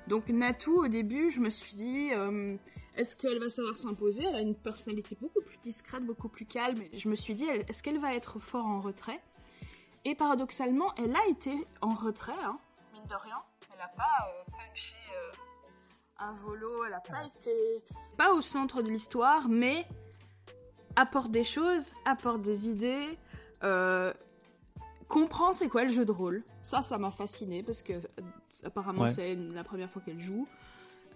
Donc Natou, au début, je me suis dit, euh, est-ce qu'elle va savoir s'imposer? Elle a une personnalité beaucoup plus discrète, beaucoup plus calme. Et je me suis dit, est-ce qu'elle va être fort en retrait? Et paradoxalement, elle a été en retrait, hein, mine de rien. Elle n'a pas euh, punché un volo, elle n'a pas été... Pas au centre de l'histoire, mais apporte des choses, apporte des idées, euh, comprend c'est quoi le jeu de rôle. Ça, ça m'a fasciné parce que euh, apparemment Ouais. c'est la première fois qu'elle joue.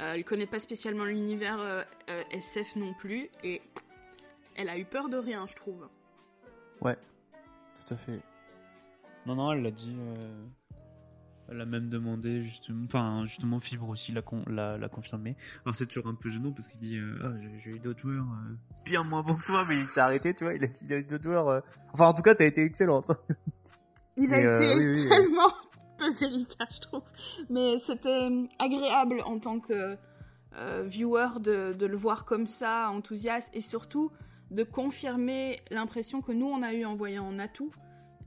Euh, elle connaît pas spécialement l'univers euh, SF non plus et elle a eu peur de rien, je trouve. Ouais, tout à fait. Non, non, elle l'a dit. Elle a même demandé justement, enfin justement Fibre aussi l'a con- l'a l'a confirmé. Alors c'est toujours un peu gênant parce qu'il dit, euh, Ah, j'ai- j'ai eu d'autres joueurs euh, bien moins bons que toi, mais il s'est arrêté, tu vois. Il a dit, il a eu d'autres joueurs. euh, Enfin en tout cas, t'as été excellente. Il a euh, été oui, oui, tellement (laughs) peu délicat, je trouve. Mais c'était agréable en tant que euh, viewer de, de le voir comme ça, enthousiaste, et surtout de confirmer l'impression que nous, on a eu en voyant Natou.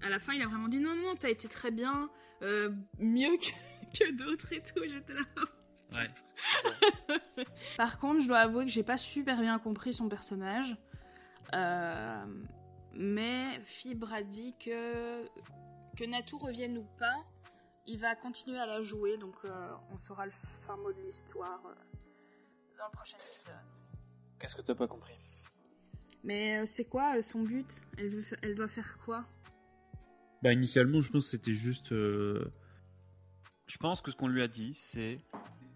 À la fin, il a vraiment dit non, non, t'as été très bien, euh, mieux que, (laughs) que d'autres et tout. J'étais là. Ouais. (laughs) Par contre, je dois avouer que j'ai pas super bien compris son personnage. Euh, mais Fibre a dit que, que Natou revienne ou pas, il va continuer à la jouer, donc euh, on saura le fin mot de l'histoire euh, dans le prochain épisode. Qu'est-ce que t'as pas compris? Mais euh, c'est quoi euh, son but? Elle, veut elle doit faire quoi? Bah initialement, je pense que c'était juste. euh, Je pense que ce qu'on lui a dit, c'est.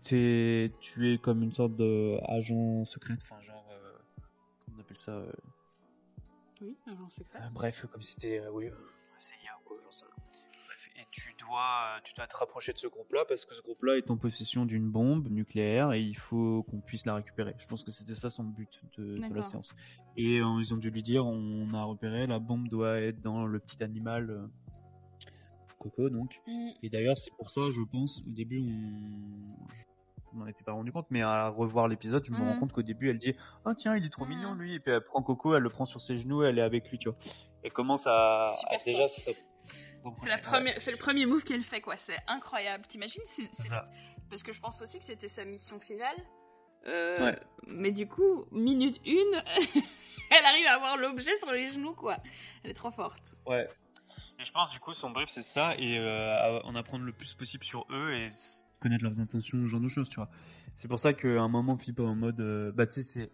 C'est tu es comme une sorte de agent secret, enfin genre. euh, Comment on appelle ça euh, Oui, pas. Euh, bref, comme si c'était, euh, oui, euh, CIA ou quoi, j'en sais rien. Dois, euh, tu dois te rapprocher de ce groupe-là parce que ce groupe-là est en possession d'une bombe nucléaire et il faut qu'on puisse la récupérer. Je pense que c'était ça son but de, de la séance. Et euh, ils ont dû lui dire, on a repéré, la bombe doit être dans le petit animal euh, Coco, donc. Mm. Et d'ailleurs, c'est pour ça, je pense, au début, on... m'étais pas rendu compte, mais à revoir l'épisode, je me rends Mhm. compte qu'au début, elle dit Oh, tiens, il est trop mignon lui. Et puis elle prend Coco, elle le prend sur ses genoux, elle est avec lui, tu vois. Elle commence à, Super à déjà. C'est la première, c'est le premier move qu'elle fait quoi. C'est incroyable. T'imagines c'est, C'est c'est- ça. parce que je pense aussi que c'était sa mission finale. Euh, Ouais. Mais du coup, minute une, (laughs) elle arrive à avoir l'objet sur les genoux quoi. Elle est trop forte. Ouais. Et je pense du coup son brief c'est ça et euh, en apprendre le plus possible sur eux et connaître leurs intentions, ce genre de choses, tu vois. C'est pour ça qu'à un moment Philippe est en mode euh, bah tu sais c'est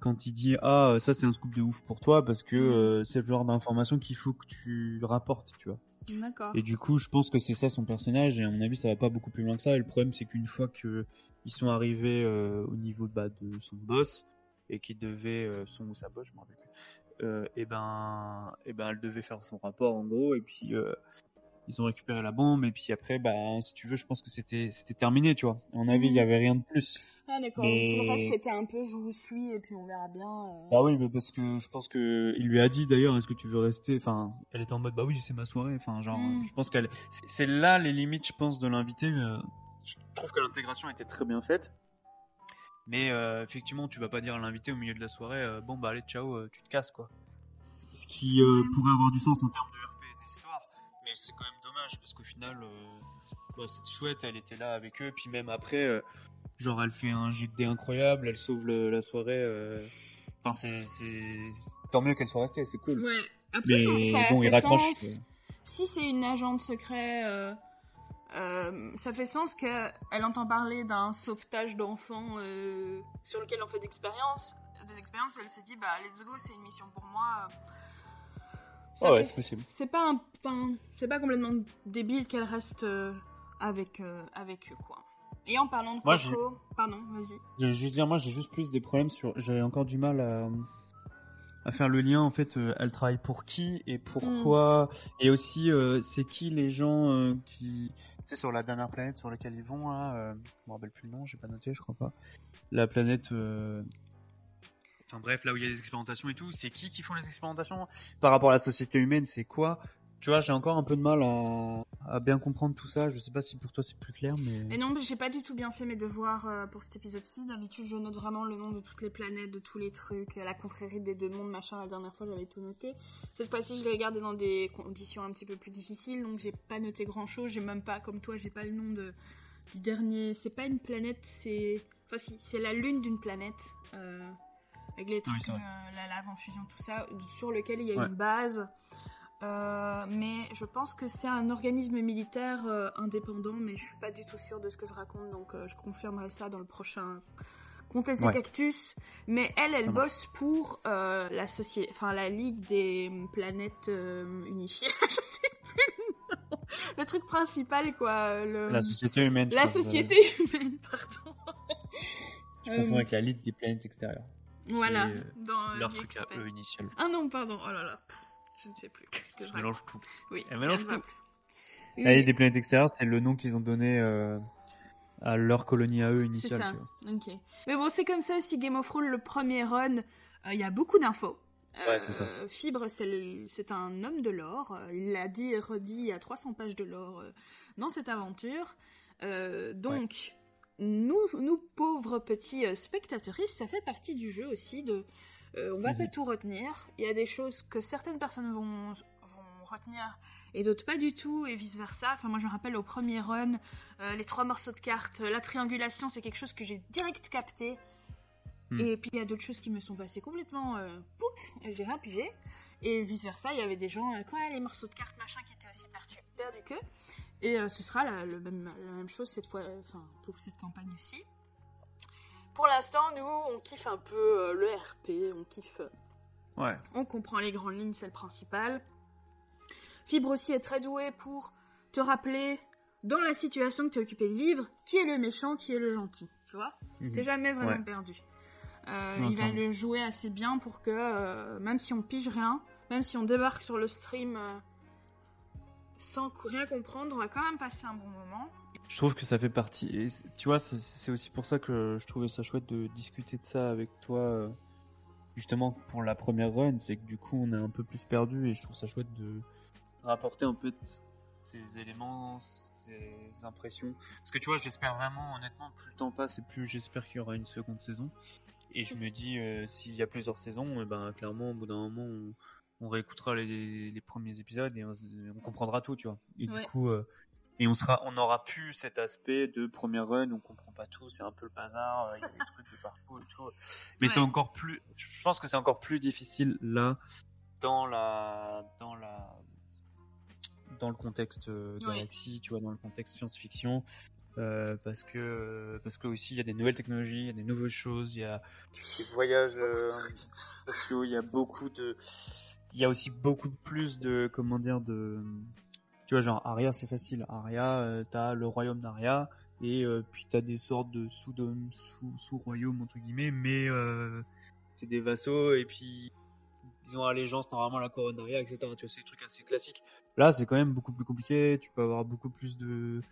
quand il dit ah ça c'est un scoop de ouf pour toi parce que Mhm. euh, c'est le genre d'information qu'il faut que tu rapportes, tu vois. D'accord. Et du coup, je pense que c'est ça son personnage et à mon avis ça va pas beaucoup plus loin que ça et le problème c'est qu'une fois que ils sont arrivés euh, au niveau bah, de son boss et qu'il devait euh, son ou sa boss, je me rappelle plus. et ben et ben elle devait faire son rapport en gros et puis ils ont récupéré la bombe et puis après bah si tu veux je pense que c'était c'était terminé tu vois à mon avis il y avait rien de plus Ah d'accord. Mais- Tout le reste c'était un peu je vous suis et puis on verra bien. euh. bah oui mais parce que je pense que il lui a dit d'ailleurs est-ce que tu veux rester? Enfin elle était en mode bah oui c'est ma soirée enfin genre Mm. je pense qu'elle c'est- là les limites je pense de l'invité euh, je trouve que l'intégration était très bien faite mais euh, effectivement tu vas pas dire à l'invité au milieu de la soirée euh, bon bah allez ciao tu te casses quoi ce qui pourrait avoir du sens en termes de RP et d'histoire mais c'est quand même dommage parce qu'au final bah, c'était chouette elle était là avec eux puis même après genre elle fait un dés incroyable elle sauve le- la soirée euh, enfin c'est c'est tant mieux qu'elle soit restée c'est cool Ouais. Après mais ça, ça bon il raccroche sens. Si c'est une agente secret, euh, euh, ça fait sens qu'elle entend parler d'un sauvetage d'enfants sur lequel on fait d'expérience. Des expériences, elle se dit bah let's go, c'est une mission pour moi. Ça ouais fait- c'est possible c'est pas un, enfin, c'est pas complètement débile qu'elle reste avec avec eux quoi. Et en parlant de Moi, pardon, vas-y. Je vais juste dire, moi j'ai juste plus des problèmes sur. J'avais encore du mal à, à faire le lien en fait. euh, elle travaille pour qui et pourquoi Et aussi, euh, c'est qui les gens euh, qui. Tu sais, sur la dernière planète sur laquelle ils vont là. je me rappelle plus le nom, j'ai pas noté, je crois pas. La planète. Enfin bref, là où il y a des expérimentations et tout, c'est qui qui font les expérimentations? Par rapport à la société humaine, c'est quoi? Tu vois, j'ai encore un peu de mal à, à bien comprendre tout ça. Je sais pas si pour toi c'est plus clair, mais. Mais non, mais j'ai pas du tout bien fait mes devoirs euh, pour cet épisode-ci. D'habitude, je note vraiment le nom de toutes les planètes, de tous les trucs, euh, la confrérie des deux mondes, machin. La dernière fois, j'avais tout noté. Cette fois-ci, je l'ai regardé dans des conditions un petit peu plus difficiles, donc j'ai pas noté grand-chose. J'ai même pas, comme toi, j'ai pas le nom de, du dernier. C'est pas une planète, c'est. Enfin, si, c'est la lune d'une planète. euh, avec les trucs, c'est vrai. euh, la lave en fusion, tout ça, sur lequel il y a Ouais. une base. Euh, mais je pense que c'est un organisme militaire euh, indépendant, mais je suis pas du tout sûre de ce que je raconte, donc euh, je confirmerai ça dans le prochain Comptez ses Ouais. cactus. Mais elle, elle bosse pour euh, la société, enfin la Ligue des planètes euh, unifiées. (laughs) je sais plus le nom. Le truc principal, quoi. Le... La société humaine. La société humaine, (laughs) pardon. Je confonds avec la Ligue des planètes extérieures. Voilà, dans Leur The truc à eux initial. Ah non, pardon, oh là là. Je ne sais plus. Qu'est-ce que je Je raconte mélange tout. Oui, Elle mélange tout. Oui, Ligue des planètes extérieures, c'est le nom qu'ils ont donné euh, à leur colonie à eux C'est initiale. ça. tu vois. Ok. Mais bon, c'est comme ça aussi Game of Thrones, le premier run, euh, il y a beaucoup d'infos. Ouais, c'est ça. Euh, Fibre, c'est c'est un homme de l'or. Euh, Il l'a dit et redit, il y a 300 pages de l'or euh, dans cette aventure. Euh, donc, nous, nous pauvres petits euh, spectateuristes, ça fait partie du jeu aussi de... euh, on va Mhm. pas tout retenir. Il y a des choses que certaines personnes vont, vont retenir et d'autres pas du tout, et vice-versa. Enfin, moi, je me rappelle au premier run, euh, les trois morceaux de cartes, la triangulation, c'est quelque chose que j'ai direct capté. Hmm. Et puis, il y a d'autres choses qui me sont passées complètement euh, pouf, j'ai rien pigé. Et vice-versa, il y avait des gens, euh, quoi, les morceaux de cartes, machin, qui étaient aussi perdu- perdus qu'eux. Et euh, ce sera la, le même, la même chose cette fois, enfin, pour cette campagne aussi. Pour l'instant, nous, on kiffe un peu euh, le RP, on kiffe... Ouais. on comprend les grandes lignes, c'est le principal. Fibre aussi est très doué pour te rappeler, dans la situation que tu es occupé de vivre, qui est le méchant, qui est le gentil. Tu vois? Mhm. T'es jamais vraiment Ouais. perdu. Euh, il va le jouer assez bien pour que, euh, même si on pige rien, même si on débarque sur le stream euh, sans rien comprendre, on va quand même passer un bon moment. Je trouve que ça fait partie. Et tu vois, c'est- aussi pour ça que je trouvais ça chouette de discuter de ça avec toi. euh, Justement, pour la première run, c'est que du coup, on est un peu plus perdu et je trouve ça chouette de rapporter un peu de ces éléments, ces impressions. Parce que tu vois, j'espère vraiment, honnêtement, plus le temps passe et plus j'espère qu'il y aura une seconde saison. Et je me dis, euh, s'il y a plusieurs saisons, eh ben, clairement, au bout d'un moment, on, on réécoutera les, les, premiers épisodes et on, on, comprendra tout, tu vois. Et Ouais. du coup, euh, et on sera, on aura plus cet aspect de première run, on comprend pas tout, c'est un peu le bazar, euh, il y a des trucs de partout et tout. Mais c'est Ouais. encore plus, je pense que c'est encore plus difficile là, dans la, dans la, dans le contexte euh, Ouais. galaxie, tu vois, dans le contexte science-fiction. euh, parce que parce que aussi il y a des nouvelles technologies, il y a des nouvelles choses, il y a des voyages euh, spatiaux, il y a beaucoup de il y a aussi beaucoup plus de comment dire de tu vois genre Aria c'est facile. Aria euh, t'as le royaume d'Aria et euh, puis t'as des sortes de sous sous sous entre guillemets mais euh, c'est des vassaux et puis ils ont allégeance normalement à la couronne d'Aria etc tu vois c'est des trucs assez classiques. Là c'est quand même beaucoup plus compliqué. Tu peux avoir beaucoup plus de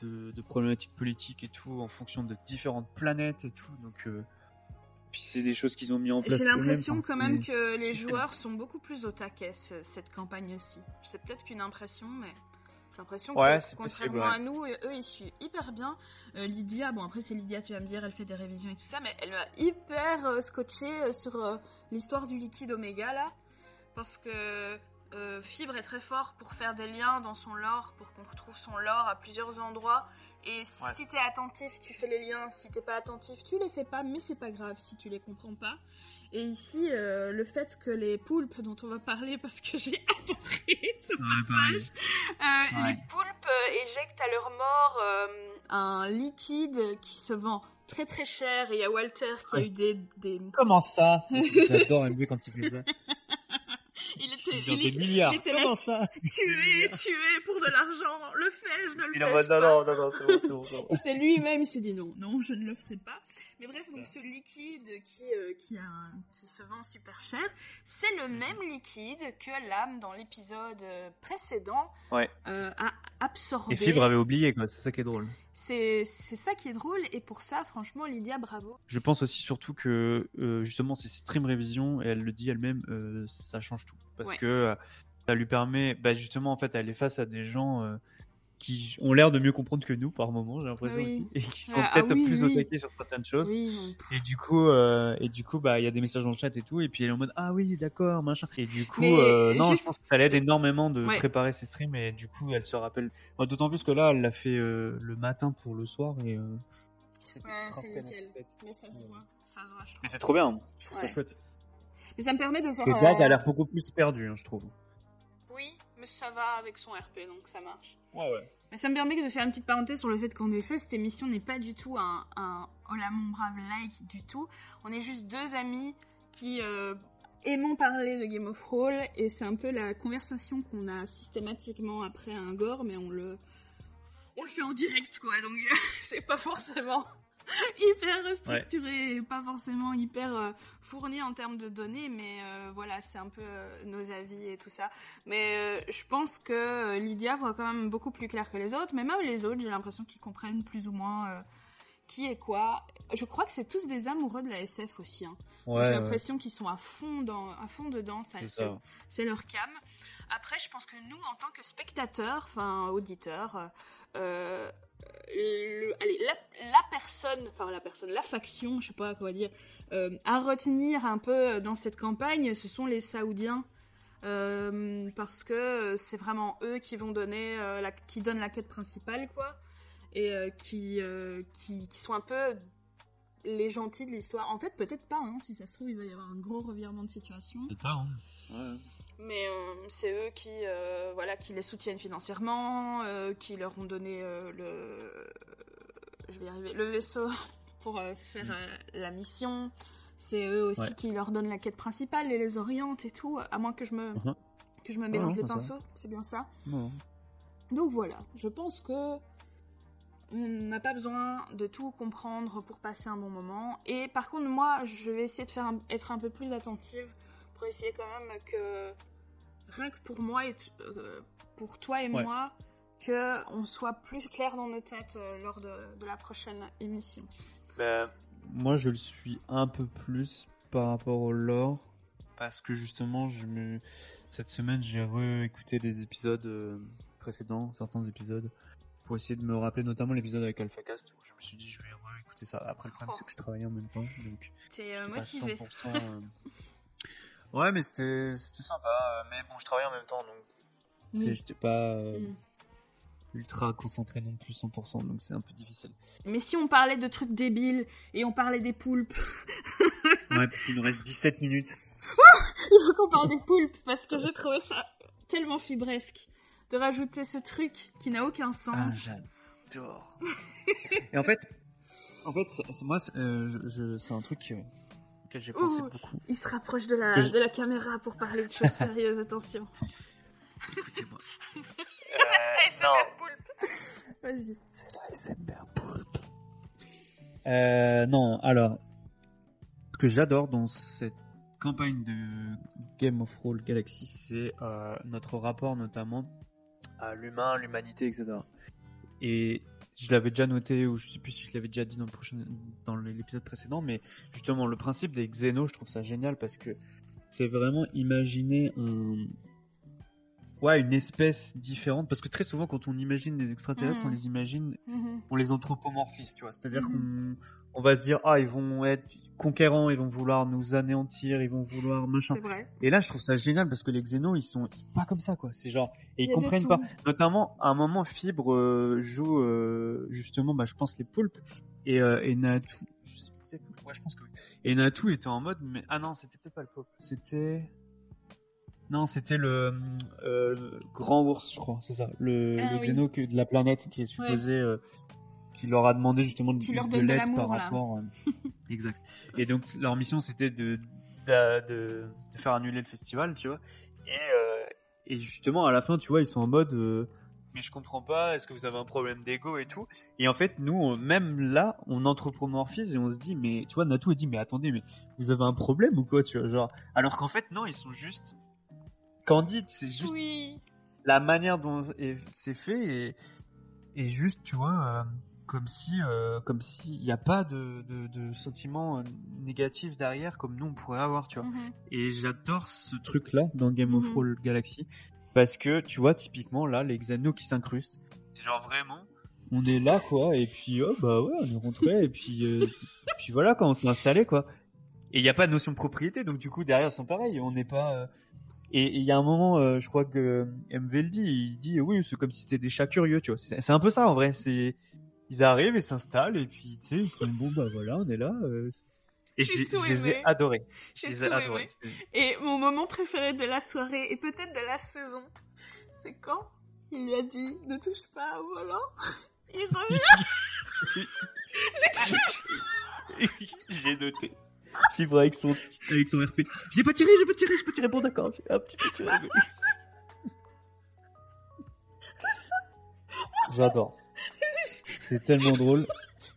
de, de problématiques politiques et tout en fonction de différentes planètes et tout. Donc puis c'est des choses qu'ils ont mis en place J'ai l'impression quand même que les joueurs sont beaucoup plus au taquet ce- cette campagne aussi. C'est peut-être qu'une impression, mais j'ai l'impression Ouais, que contrairement possible, ouais. à nous, eux ils suivent hyper bien. Euh, Lydia, bon après c'est Lydia, tu vas me dire, elle fait des révisions et tout ça, mais elle m'a hyper euh, scotché euh, sur euh, l'histoire du liquide Oméga là, parce que euh, Fibre est très fort pour faire des liens dans son lore, pour qu'on retrouve son lore à plusieurs endroits. Et si t'es attentif, tu fais les liens. Si t'es pas attentif, tu les fais pas. Mais c'est pas grave si tu les comprends pas. Et ici, euh, le fait que les poulpes dont on va parler, parce que j'ai (laughs) adoré ce passage, euh, Ouais. les poulpes éjectent à leur mort un liquide qui se vend très très cher. Et il y a Walter qui a eu des, des... Comment ça? (laughs) J'adore quand il fait ça. Il était, il des est- milliards. il était là, Comment ça tué, tué pour de l'argent. Le fais-je, ne le mode pas non, non, non, non, c'est bon, c'est bon, c'est bon. Et c'est lui-même, il s'est dit non, non, je ne le ferai pas. Mais bref, donc ce liquide qui, euh, qui, a un- qui se vend super cher, c'est le même liquide que l'âme dans l'épisode euh, précédent Ouais. euh, a absorbé. Et Fibre avait oublié, quoi. C'est ça qui est drôle. C'est ça qui est drôle, et pour ça, franchement, Lydia, bravo. Je pense aussi surtout que euh, justement ces stream révisions, et elle le dit elle-même, euh, ça change tout parce Ouais. que euh, ça lui permet, bah, justement en fait, elle est face à des gens qui ont l'air de mieux comprendre que nous par moment, j'ai l'impression Oui. aussi, et qui sont Ah, peut-être ah oui, plus oui. au taquet sur certaines choses. Et du coup, euh, et du coup, bah, il y a des messages dans le chat et tout, et puis elle est en mode ah oui, d'accord, machin. Et du coup, Mais euh, non, juste- je pense que ça l'aide énormément de Ouais. préparer ses streams, et du coup, elle se rappelle. Enfin, D'autant plus que là, elle l'a fait euh, le matin pour le soir, et euh, c'était Ouais, c'est nickel. Mais ça se Ouais. voit, ça se voit, je trouve. Mais c'est trop bien, je trouve Ouais. ça chouette. Mais ça me permet de faire. Parce que Gaz a l'air beaucoup plus perdu, hein, je trouve. Oui, mais ça va avec son RP, donc ça marche. Ouais, ouais. Mais ça me permet de faire une petite parenthèse sur le fait qu'en effet, cette émission n'est pas du tout un, un Hola mon brave like du tout. On est juste deux amis qui euh, aimons parler de Game of Thrones et c'est un peu la conversation qu'on a systématiquement après un gore, mais on le, on le fait en direct quoi, donc (laughs) c'est pas forcément (laughs) hyper structuré, et pas forcément hyper euh, fourni en termes de données, mais euh, voilà, c'est un peu euh, nos avis et tout ça. Mais je pense que Lydia voit quand même beaucoup plus clair que les autres, mais même les autres, j'ai l'impression qu'ils comprennent plus ou moins qui est quoi. Je crois que c'est tous des amoureux de la SF aussi. hein. Ouais, j'ai ouais. l'impression qu'ils sont à fond, dans, à fond dedans, ça, C'est c'est ça. c'est leur cam. Après, je pense que nous, en tant que spectateurs, enfin auditeurs, euh, le- allez, la, la personne, enfin la personne, la faction, je sais pas quoi dire, euh, à retenir un peu dans cette campagne, ce sont les Saoudiens. Euh, parce que c'est vraiment eux qui vont donner, euh, la, qui donnent la quête principale, quoi, et euh, qui, euh, qui, qui sont un peu les gentils de l'histoire. En fait, peut-être pas, hein, si ça se trouve, il va y avoir un gros revirement de situation. C'est pas, hein. Ouais. Mais euh, c'est eux qui, euh, voilà, qui les soutiennent financièrement, euh, qui leur ont donné le, je vais y arriver, le vaisseau (laughs) pour faire euh, la mission. C'est eux aussi Ouais. qui leur donnent la quête principale et les orientent et tout. À moins que je me, Mhm. que je me mélange les ça. pinceaux, c'est bien ça. Donc voilà, je pense que on n'a pas besoin de tout comprendre pour passer un bon moment. Et par contre, moi, je vais essayer de faire un- être un peu plus attentive pour essayer quand même que rien que pour moi et euh, pour toi et Ouais. moi, que on soit plus clair dans nos têtes euh, lors de, de la prochaine émission. Bah, moi, je le suis un peu plus par rapport au lore. Parce que justement, je me... cette semaine, j'ai réécouté les épisodes euh, précédents, certains épisodes, pour essayer de me rappeler notamment l'épisode avec AlphaCast où je me suis dit je vais écouter ça. Après le problème c'est que je travaillais en même temps, donc. T'es euh, motivé. 100%, euh, (laughs) Ouais, mais c'était sympa. Mais bon, je travaillais en même temps, donc j'étais pas mm. ultra concentré non plus 100%, donc c'est un peu difficile. Mais si on parlait de trucs débiles et on parlait des poulpes. (laughs) ouais, parce qu'il nous reste 17 minutes. Il faut qu'on parle des poulpes parce que j'ai trouvé ça tellement fibresque de rajouter ce truc qui n'a aucun sens. Ah, j'adore. et en fait, en fait, moi, euh, c'est un truc j'ai pensé beaucoup. Il se rapproche de la, de la caméra pour parler de choses sérieuses, attention. Écoutez-moi. euh. (laughs) Vas-y. C'est la SMR poulpe. Euh, non, alors, ce que j'adore dans cette campagne de Game of Roll Galaxy, c'est euh, notre rapport notamment à l'humain, l'humanité, etc. Et je l'avais déjà noté, ou je sais plus si je l'avais déjà dit dans, dans l'épisode précédent, mais justement, le principe des Xenos, je trouve ça génial parce que c'est vraiment imaginer un. Ouais, une espèce différente. Parce que très souvent, quand on imagine des extraterrestres, on mhm. les imagine, mhm. on les anthropomorphise, tu vois. C'est-à-dire mhm. qu'on on va se dire ah ils vont être conquérants, ils vont vouloir nous anéantir, ils vont vouloir machin. Vrai. Et là je trouve ça génial parce que les xénos ils sont pas comme ça quoi. C'est genre et ils comprennent pas. Notamment à un moment Fibre euh, joue euh, justement bah je pense les poulpes et euh, et Natu. Ouais je pense que oui. Et Natu était en mode mais ah non c'était peut-être pas le poulpe, c'était non, c'était le grand ours, je crois, c'est ça. Le, ah xéno de la planète qui est supposé qui leur a demandé justement de, de, l'aide par rapport. Euh, (laughs) exact. Et donc leur mission c'était de, de, de, faire annuler le festival, tu vois. Et, euh, et justement à la fin, tu vois, ils sont en mode. Euh, mais je comprends pas, est-ce que vous avez un problème d'ego et tout Et en fait, nous, même là, on anthropomorphise et on se dit, mais tu vois, Natou a dit, mais attendez, mais vous avez un problème ou quoi, tu vois, genre. Alors qu'en fait, non, ils sont juste candides, c'est juste la manière dont c'est fait et, et juste, tu vois, comme si euh, comme s'il n'y a pas de, de, de sentiment euh, négatif derrière comme nous on pourrait avoir tu vois mhm. et j'adore ce truc là dans Game of mhm. Thrones Galaxy parce que tu vois typiquement là les Xanos qui s'incrustent c'est genre vraiment on est là quoi et puis oh bah ouais on est rentré et puis euh, puis voilà quand on s'est installé quoi et il n'y a pas de notion de propriété donc du coup derrière ils sont pareils on n'est pas et il y a un moment, je crois que MV le dit, il dit oui, c'est comme si c'était des chats curieux, tu vois. C'est un peu ça en vrai. C'est ils arrivent et s'installent et puis tu sais ils font bon bah voilà on est là euh. et je les ai adorés. Je les ai adorés. Et mon moment préféré de la soirée et peut-être de la saison c'est quand il lui a dit ne touche pas au volant il revient. (laughs) (laughs) J'ai noté. Fibre avec son avec son RP j'ai pas tiré j'ai pas tiré j'ai pas tiré. Bon d'accord j'ai un petit peu tiré j'adore c'est tellement drôle.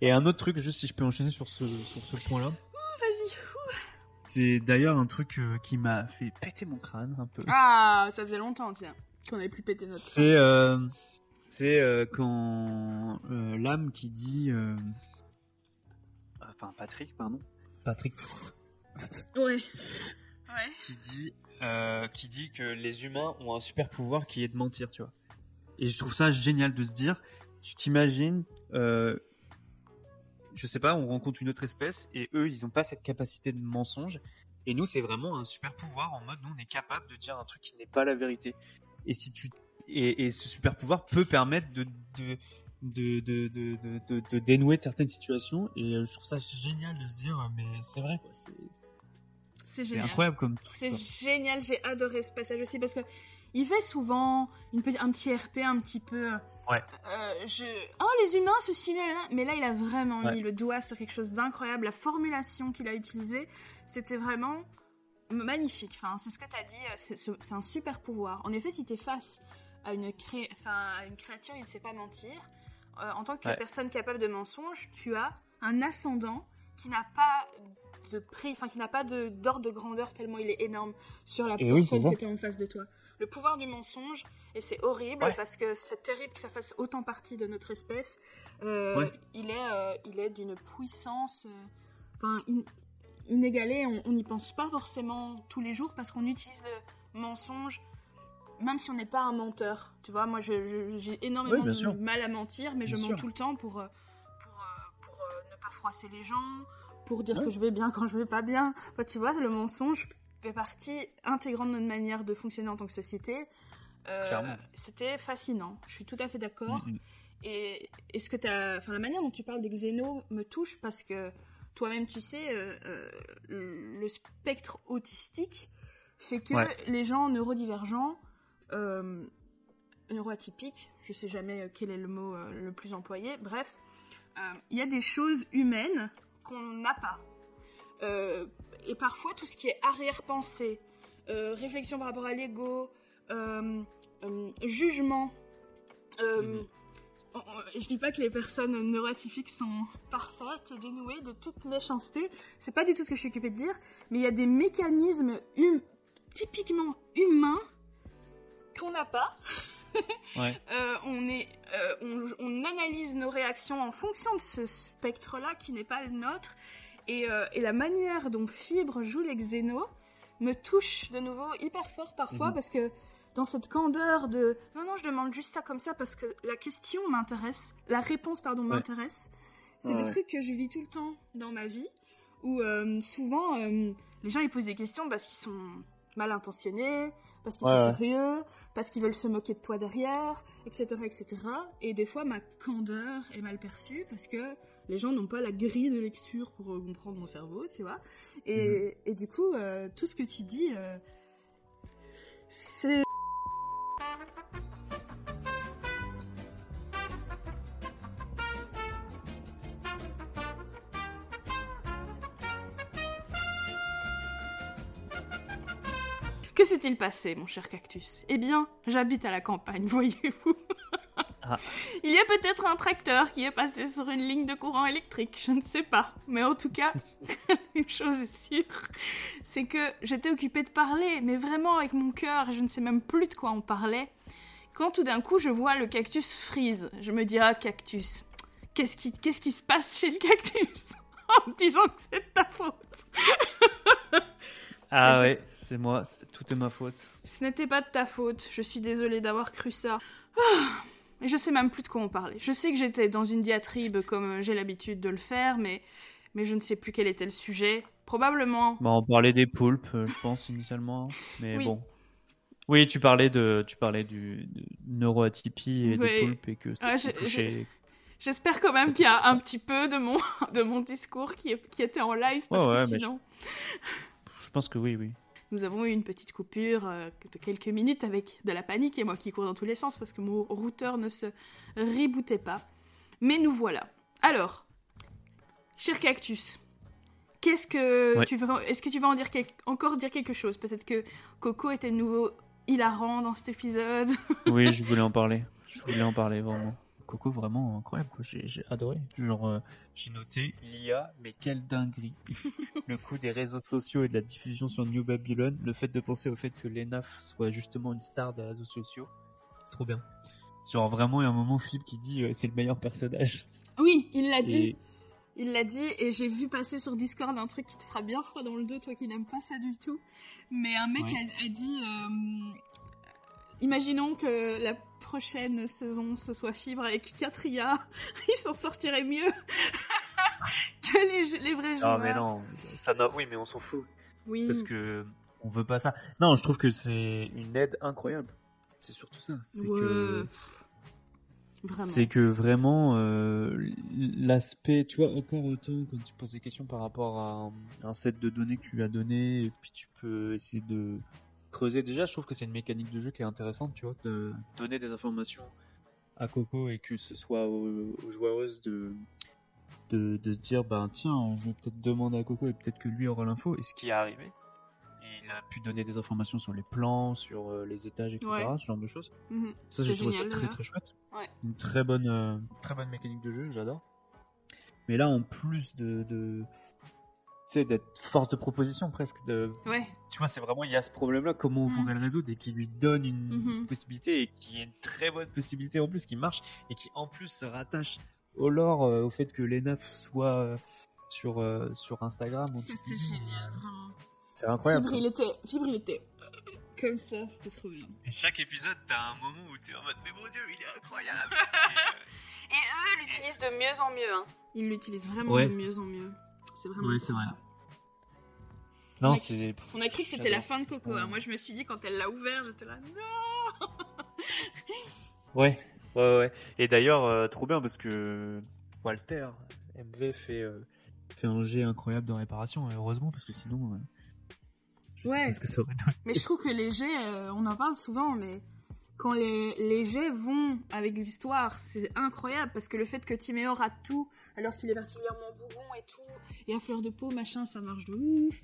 Et un autre truc, juste si je peux enchaîner sur ce, sur ce point-là. Vas-y. C'est d'ailleurs un truc euh, qui m'a fait péter mon crâne un peu. Ah, ça faisait longtemps, tiens, qu'on avait plus pété notre C'est euh, c'est euh, quand l'âme qui dit, enfin Patrick, pardon, Patrick. Ouais. Ouais. Qui dit, qui dit que les humains ont un super pouvoir qui est de mentir, tu vois. Et je trouve ça génial de se dire, tu t'imagines, euh, je sais pas, on rencontre une autre espèce et eux, ils n'ont pas cette capacité de mensonge. Et nous, c'est vraiment un super pouvoir en mode, nous, on est capable de dire un truc qui n'est pas la vérité. Et si tu et, ce super pouvoir peut permettre de de, de, de, de, de dénouer de certaines situations. Et euh, je trouve ça génial de se dire, mais c'est vrai, quoi. C'est incroyable comme. C'est génial, j'ai adoré ce passage aussi parce que il fait souvent une un petit RP un petit peu. Ouais. Euh, je... Oh, les humains, ceci, là, là. Mais là, il a vraiment mis le doigt sur quelque chose d'incroyable. La formulation qu'il a utilisée, c'était vraiment magnifique. Enfin, c'est ce que tu as dit, c'est un super pouvoir. En effet, si tu es face à une, cré... enfin, à une créature, il ne sait pas mentir. Euh, en tant que personne capable de mensonge, tu as un ascendant qui n'a pas de prix, enfin qui n'a pas d'ordre de, grandeur tellement il est énorme sur la personne qui est en face de toi le pouvoir du mensonge et c'est horrible parce que c'est terrible que ça fasse autant partie de notre espèce. Euh, il est, euh, il est d'une puissance, euh, inégalée. On n'y pense pas forcément tous les jours parce qu'on utilise le mensonge même si on n'est pas un menteur, tu vois, moi j'ai énormément de mal à mentir, mais je mens sûr. tout le temps pour, pour, pour, ne pas froisser les gens, pour dire Ouais. que je vais bien quand je vais pas bien. Enfin, tu vois, le mensonge fait partie intégrante de notre manière de fonctionner en tant que société. Euh. C'était fascinant, je suis tout à fait d'accord. Mhm. Et, et ce que t'as, enfin la manière dont tu parles des xénos me touche parce que toi-même tu sais, euh, euh, le spectre autistique fait que Ouais. les gens neurodivergents, euh, neuroatypiques, je sais jamais quel est le mot le plus employé, bref, il y a des choses humaines qu'on n'a pas. Euh, et parfois tout ce qui est arrière-pensée, euh, réflexion par rapport à l'ego, euh, jugement. on- je dis pas que les personnes neuroatypiques sont parfaites et dénouées de toute méchanceté. C'est pas du tout ce que je suis occupée de dire, mais il y a des mécanismes hum- typiquement humains qu'on n'a pas. (laughs) Ouais. Euh, on, est, euh, on, on analyse nos réactions en fonction de ce spectre-là qui n'est pas le nôtre. Et, euh, et la manière dont Fibre joue les xénos me touche de nouveau hyper fort parfois Mhm. parce que dans cette candeur de non, non, je demande juste ça comme ça parce que la question m'intéresse, la réponse, pardon, Ouais. m'intéresse. C'est Ouais, des trucs que je vis tout le temps dans ma vie où euh, souvent euh, les gens ils posent des questions parce qu'ils sont mal intentionnés, parce qu'ils Ouais, sont curieux, parce qu'ils veulent se moquer de toi derrière, etc., etc. Et des fois, ma candeur est mal perçue parce que les gens n'ont pas la grille de lecture pour euh, comprendre mon cerveau, tu vois. Et, et du coup, euh, tout ce que tu dis, euh, c'est... Que s'est-il passé, mon cher cactus? Eh bien, j'habite à la campagne, (laughs) voyez-vous. Ah. Il y a peut-être un tracteur qui est passé sur une ligne de courant électrique, je ne sais pas. Mais en tout cas, (laughs) une chose est sûre, c'est que j'étais occupée de parler, mais vraiment avec mon cœur, et je ne sais même plus de quoi on parlait. Quand tout d'un coup, je vois le cactus freeze, je me dis, ah, cactus, qu'est-ce qui, qu'est-ce qui se passe chez le cactus (laughs) En me disant que c'est de ta faute. (laughs) Ah ouais, c'est moi, c'est- tout est ma faute. Ce n'était pas de ta faute, je suis désolée d'avoir cru ça. Ah, et je sais même plus de quoi on parlait. Je sais que j'étais dans une diatribe comme j'ai l'habitude de le faire, mais, mais je ne sais plus quel était le sujet. Probablement. Bah, on parlait des poulpes, euh, je pense, initialement. Mais Oui. bon. Oui, tu parlais de, tu parlais du de neuroatypie et Oui. des poulpes et que ça Ah. J'espère quand même qu'il y a un petit peu de mon, (laughs) de mon discours qui, qui était en live, parce Ouais, que sinon... Je pense que oui, oui. Nous avons eu une petite coupure euh, de quelques minutes avec de la panique et moi qui cours dans tous les sens parce que mon routeur ne se rebootait pas. Mais nous voilà. Alors, cher Cactus, qu'est-ce que Ouais. tu veux Est-ce que tu vas en dire quel- encore dire quelque chose? Peut-être que Coco était de nouveau hilarant dans cet épisode. Oui, (laughs) je voulais en parler. Je voulais en parler vraiment. Coco, vraiment incroyable, quoi. J'ai, adoré. Genre, euh, j'ai noté l'IA, mais quelle dinguerie. (laughs) le coup des réseaux sociaux et de la diffusion sur New Babylon, le fait de penser au fait que l'ENAF soit justement une star des réseaux sociaux, c'est trop bien. Genre, vraiment, il y a un moment, Philippe qui dit euh, c'est le meilleur personnage. Oui, il l'a dit. Il l'a dit et j'ai vu passer sur Discord un truc qui te fera bien froid dans le dos, toi qui n'aimes pas ça du tout. Mais un mec Ouais. a, a dit euh, Imaginons que la prochaine saison ce soit Fibre avec 4 IA, ils s'en sortiraient mieux (laughs) que les, les vrais joueurs. Non, mais non, ça oui, mais on s'en fout. Oui, Parce que on veut pas ça. Non, je trouve que c'est une aide incroyable. C'est surtout ça. C'est Ouais. que vraiment. C'est que vraiment, euh, l'aspect, tu vois, encore autant quand tu poses des questions par rapport à un, un set de données que tu lui as donné, et puis tu peux essayer de creuser. Déjà, je trouve que c'est une mécanique de jeu qui est intéressante, tu vois, de donner des informations à Coco et que ce soit aux, aux joueuses de, de, de se dire, ben tiens, je vais peut-être demander à Coco et peut-être que lui aura l'info, et ce qui est arrivé. Il a pu donner des informations sur les plans, sur euh, les étages, etc., Ouais. ce genre de choses. Mhm. Ça, j'ai trouvé ça très très chouette. Ouais. Une très bonne, euh, très bonne mécanique de jeu, j'adore. Mais là, en plus de, de sais, d'être force de proposition presque, de, Ouais, tu vois, c'est vraiment, il y a ce problème-là, comment on pourrait le résoudre et qui lui donne une Mhm. possibilité et qui est une très bonne possibilité en plus, qui marche et qui en plus se rattache au lore, euh, au fait que l'ENAF soit euh, sur, euh, sur Instagram. ça c'était génial, vraiment. C'est incroyable. Fibre, il était, Fibre, il était comme ça, c'était trop bien. Et chaque épisode, t'as un moment où t'es en mode, mais mon dieu, il est incroyable. (laughs) Et eux l'utilisent de mieux en mieux. Hein. Ils l'utilisent vraiment Ouais. de mieux en mieux. C'est vraiment. Ouais, c'est vrai. On Non, a- c'est. On a cru que c'était la fin de Coco. hein. Ouais. Moi, je me suis dit quand elle l'a ouvert, j'étais là. Non Ouais, (laughs) ouais, ouais. Et d'ailleurs, euh, trop bien parce que Walter, MV, fait, euh, fait un jet incroyable de réparation, et heureusement, parce que sinon. euh, je Ouais. sais pas ce que ça aurait donné. Mais je trouve que les jets, euh, on en parle souvent, mais quand les, les jets vont avec l'histoire, c'est incroyable parce que le fait que Timéo rate tout alors qu'il est particulièrement bougon et tout, et à fleur de peau, machin, ça marche de ouf.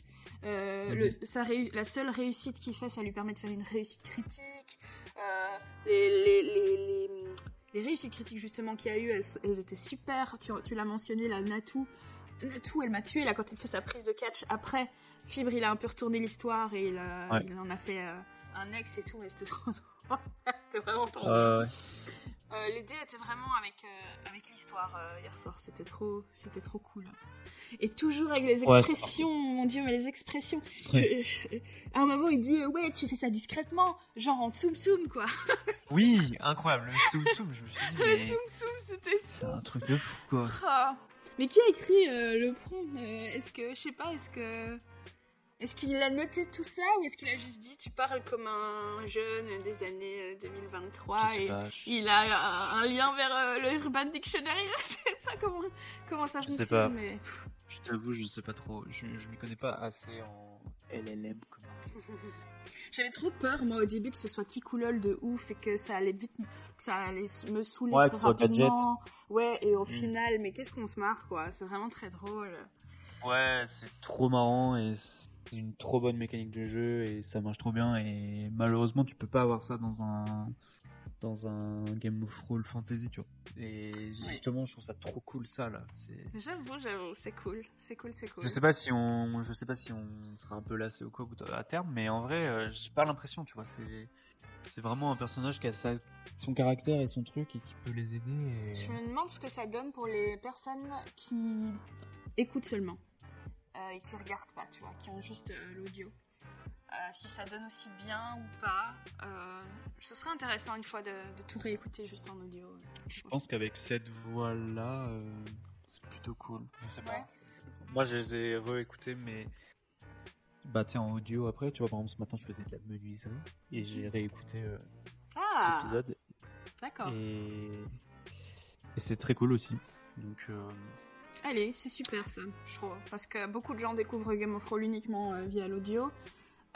Euh, le- sa réu- la seule réussite qu'il fait, ça lui permet de faire une réussite critique. Euh, les, les, les, les, les réussites critiques justement qu'il y a eu, elles, elles étaient super. Tu, tu l'as mentionné, la Natou. Natou, elle m'a tué là quand elle fait sa prise de catch. Après, Fibre, il a un peu retourné l'histoire et il, a- Ouais. il en a fait euh, un ex et tout, mais c'était (laughs) trop vraiment trop Euh, L'idée était vraiment avec, euh, avec l'histoire euh, hier soir. C'était trop, c'était trop cool. Et toujours avec les Ouais, expressions, mon dieu, mais les expressions. Ouais. À un moment, il dit euh, Ouais, tu fais ça discrètement, genre en tsum tsum, quoi. (laughs) Oui, incroyable, le soum soum, je me suis dit, Le tsum tsum, c'était fou. c'est un truc de fou, quoi. Ah. Mais qui a écrit le prompt Est-ce que, je sais pas, est-ce que. Est-ce qu'il a noté tout ça ou est-ce qu'il a juste dit tu parles comme un jeune des années euh, 2023 je sais et pas. je- il a un, un lien vers euh, le Urban Dictionary (laughs) Je sais pas comment, comment ça Je fonctionne, sais pas. mais. Je t'avoue, je sais pas trop. Je, je m'y connais pas assez en LLM. (laughs) J'avais trop peur, moi, au début, que ce soit Kikoulol de ouf et que ça allait vite, que ça allait me saouler Ouais, gadget. rapidement. Ouais, et au Mm. final, mais qu'est-ce qu'on se marre, quoi. C'est vraiment très drôle. Ouais, c'est trop marrant et une trop bonne mécanique de jeu et ça marche trop bien et malheureusement tu peux pas avoir ça dans un dans un Game of Roll Fantasy, tu vois. Et justement, je trouve ça trop cool ça là. C'est J'avoue, j'avoue, c'est cool. C'est cool, c'est cool. je sais pas si on je sais pas si on sera un peu lassé au quoi à terme mais en vrai, euh, j'ai pas l'impression, tu vois, c'est c'est vraiment un personnage qui a sa- son caractère et son truc et qui peut les aider et... Je me demande ce que ça donne pour les personnes qui écoutent seulement euh, et qui regardent pas, tu vois, qui ont juste euh, l'audio. Euh, si ça donne aussi bien ou pas. Euh, ce serait intéressant une fois de, de tout réécouter juste en audio. Je pense qu'avec cette voix-là, euh, c'est plutôt cool. Je sais pas. Ouais. Moi, je les ai réécoutés, mais. Bah, tiens, en audio après, tu vois, par exemple, ce matin, je faisais de la menuiserie et j'ai réécouté euh, Ah, l'épisode d'accord. et. Et c'est très cool aussi. Donc, euh, Allez, c'est super ça, je trouve. Parce que beaucoup de gens découvrent Game of Thrones uniquement euh, via l'audio.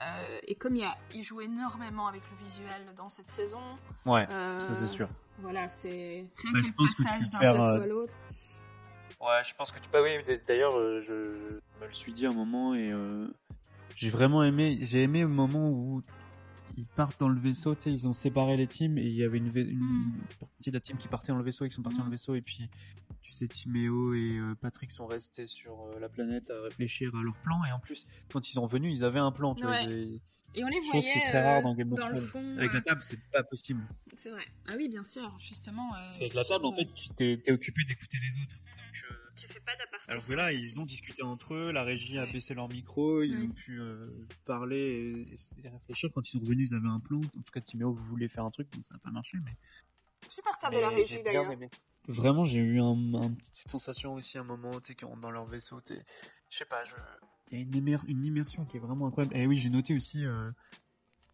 Euh, et comme il, y a, il joue énormément avec le visuel dans cette saison, ouais, euh, ça c'est sûr. Voilà, c'est rien Bah, que je le pense que passage tu d'un plateau euh, à l'autre. Ouais, je pense que tu peux. Oui, d'ailleurs, je, je me le suis dit un moment et euh, j'ai vraiment aimé. J'ai aimé le moment où ils partent dans le vaisseau. Tu sais, ils ont séparé les teams et il y avait une, vai- une Mm. partie de la team qui partait dans le vaisseau et qui sont partis Mm. dans le vaisseau. Et puis, tu sais, Timéo et euh, Patrick sont restés sur euh, la planète à réfléchir à leur plan. Et en plus, quand ils sont revenus, ils avaient un plan. Tu Ouais. Et on les chose voyait qui est très rare euh, dans Game of Thrones. fond. Avec euh, la table, c'est pas possible. C'est vrai. Ah oui, bien sûr, justement. euh, Parce qu'avec la table, en fait, tu t'es t'es occupé d'écouter les autres. Donc, euh, tu fais pas d'aparté. Alors que là, ils ont discuté entre eux, la régie a baissé leur micro, ils Ouais. ont pu euh, parler et, et réfléchir. Quand ils sont revenus, ils avaient un plan. En tout cas, Timéo voulait faire un truc, donc ça n'a pas marché. Mais, Super table de la mais régie d'ailleurs. aimé. Vraiment, j'ai eu un, un petite sensation aussi, un moment, tu sais, dans leur vaisseau, t'es- je sais pas, je... il y a une, immer- une immersion qui est vraiment incroyable. Et oui, j'ai noté aussi euh,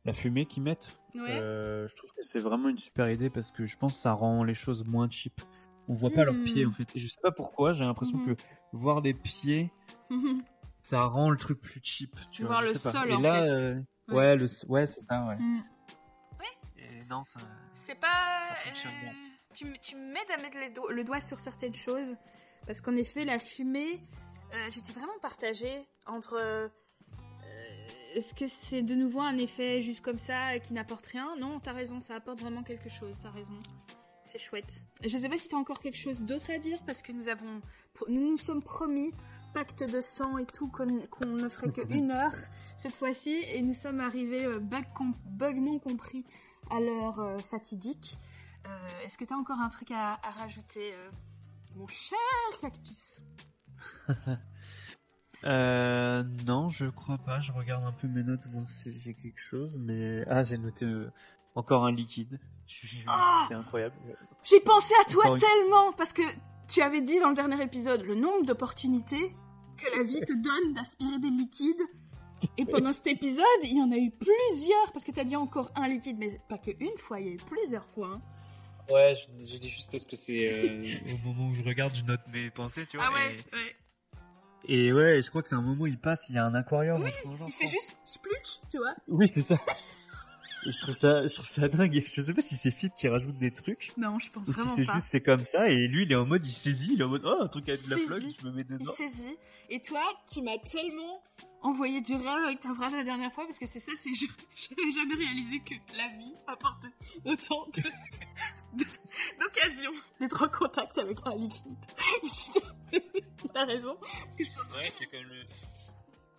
la fumée qu'ils mettent. Ouais. Euh, je trouve que c'est vraiment une super idée parce que je pense que ça rend les choses moins cheap. On voit pas leurs Hmm. pieds en fait. Et je sais pas pourquoi, j'ai l'impression Mhm. que voir des pieds, (laughs) ça rend le truc plus cheap. Tu Voir vois, je le sais pas. sol, Et en là, fait. euh, Ouais. ouais, le, ouais, c'est ça, ouais. Mm. Et non, ça. C'est pas. Ça fonctionne bien. Tu, m'aides à mettre les do- le doigt sur certaines choses. Parce qu'en effet, la fumée, euh, j'étais vraiment partagée entre. euh, Est-ce que c'est de nouveau un effet juste comme ça euh, qui n'apporte rien? Non, t'as raison, ça apporte vraiment quelque chose, t'as raison. C'est chouette. Je sais pas si t'as encore quelque chose d'autre à dire parce que nous avons. Nous nous sommes promis pacte de sang et tout qu'on qu'on ne ferait que (laughs) une heure cette fois-ci et nous sommes arrivés euh, bug, non compris à l'heure fatidique. Euh, Est-ce que tu as encore un truc à, à rajouter, euh, mon cher cactus (laughs) Euh, non, je crois pas. Je regarde un peu mes notes voir si j'ai quelque chose, mais ah, j'ai noté encore un liquide. Ah C'est incroyable. J'ai pensé à toi Encore une- tellement parce que tu avais dit dans le dernier épisode le nombre d'opportunités que la vie te donne d'aspirer des liquides. Et pendant cet épisode, il y en a eu plusieurs parce que t'as dit encore un liquide, mais pas que une fois, il y a eu plusieurs fois. hein. Ouais, je, je dis juste parce que c'est euh, (laughs) au moment où je regarde, je note mes pensées, tu vois. Ah ouais, ouais. Et, et ouais, je crois que c'est un moment où il passe, il y a un aquarium. Oui, Il fait juste splutch, tu vois. Oui, c'est ça. (laughs) Je trouve ça, je trouve ça dingue. Je sais pas si c'est Philippe qui rajoute des trucs. Non, je pense Ou si vraiment c'est pas. juste c'est comme ça et lui il est en mode il saisit, il est en mode oh un truc avec de la flotte, je me mets Il dedans. saisit. Et toi, tu m'as tellement envoyé du rêve avec ta phrase la dernière fois parce que c'est ça, c'est je j'avais jamais réalisé que la vie apporte autant de de- d'occasions d'être en contact avec un liquide. (laughs) Il a raison. Parce que je pense Ouais, c'est comme le